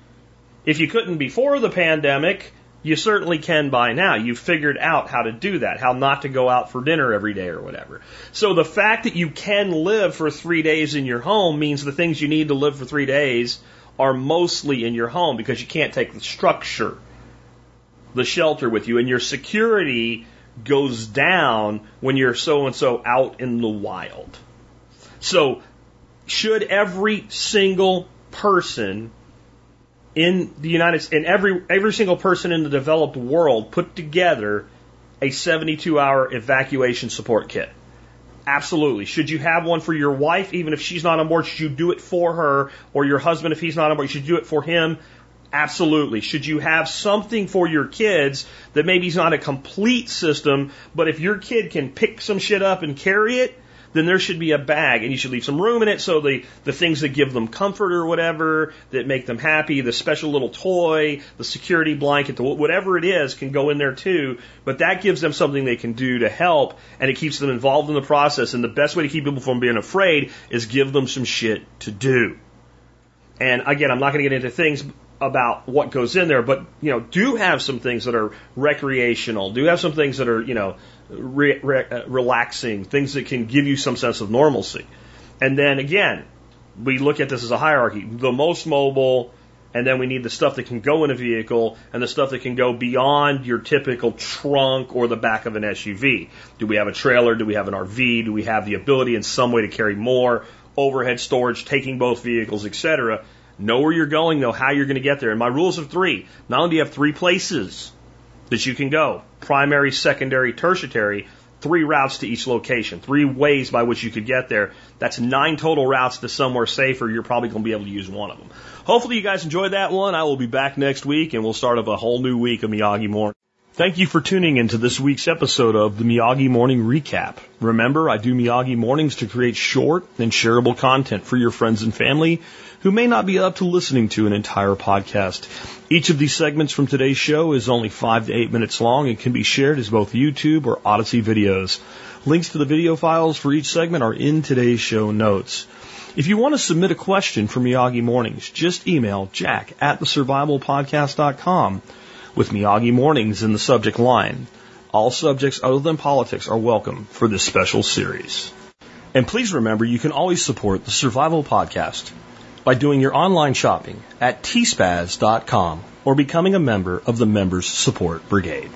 If you couldn't before the pandemic, you certainly can by now. You've figured out how to do that, how not to go out for dinner every day or whatever. So the fact that you can live for three days in your home means the things you need to live for three days are mostly in your home because you can't take the structure, the shelter with you, and your security goes down when you're so and so out in the wild. So should every single person in the United States, and every, every single person in the developed world put together a 72 hour evacuation support kit? Absolutely. Should you have one for your wife, even if she's not on board? Should you do it for her? Or your husband, if he's not on board, should you do it for him? Absolutely. Should you have something for your kids that maybe is not a complete system, but if your kid can pick some shit up and carry it, then there should be a bag and you should leave some room in it so the, the things that give them comfort or whatever, that make them happy, the special little toy, the security blanket, the, whatever it is can go in there too. But that gives them something they can do to help and it keeps them involved in the process. And the best way to keep people from being afraid is give them some shit to do. And again, I'm not going to get into things about what goes in there, but you know, do have some things that are recreational. Do have some things that are you know re- re- uh, relaxing, things that can give you some sense of normalcy. And then again, we look at this as a hierarchy. The most mobile, and then we need the stuff that can go in a vehicle and the stuff that can go beyond your typical trunk or the back of an SUV. Do we have a trailer? Do we have an RV? Do we have the ability in some way to carry more? Overhead storage, taking both vehicles, etc. Know where you're going, know how you're going to get there. And my rules of three. Not only do you have three places that you can go, primary, secondary, tertiary, three routes to each location, three ways by which you could get there. That's nine total routes to somewhere safer. You're probably going to be able to use one of them. Hopefully you guys enjoyed that one. I will be back next week and we'll start up a whole new week of Miyagi Morning. Thank you for tuning into this week's episode of the Miyagi Morning Recap. Remember, I do Miyagi Mornings to create short and shareable content for your friends and family who may not be up to listening to an entire podcast. Each of these segments from today's show is only five to eight minutes long and can be shared as both YouTube or Odysee videos. Links to the video files for each segment are in today's show notes. If you want to submit a question for Miyagi Mornings, just email jack at thesurvivalpodcast.com with Miyagi Mornings in the subject line. All subjects other than politics are welcome for this special series. And please remember you can always support the Survival Podcast by doing your online shopping at tspaz.com or becoming a member of the Members Support Brigade.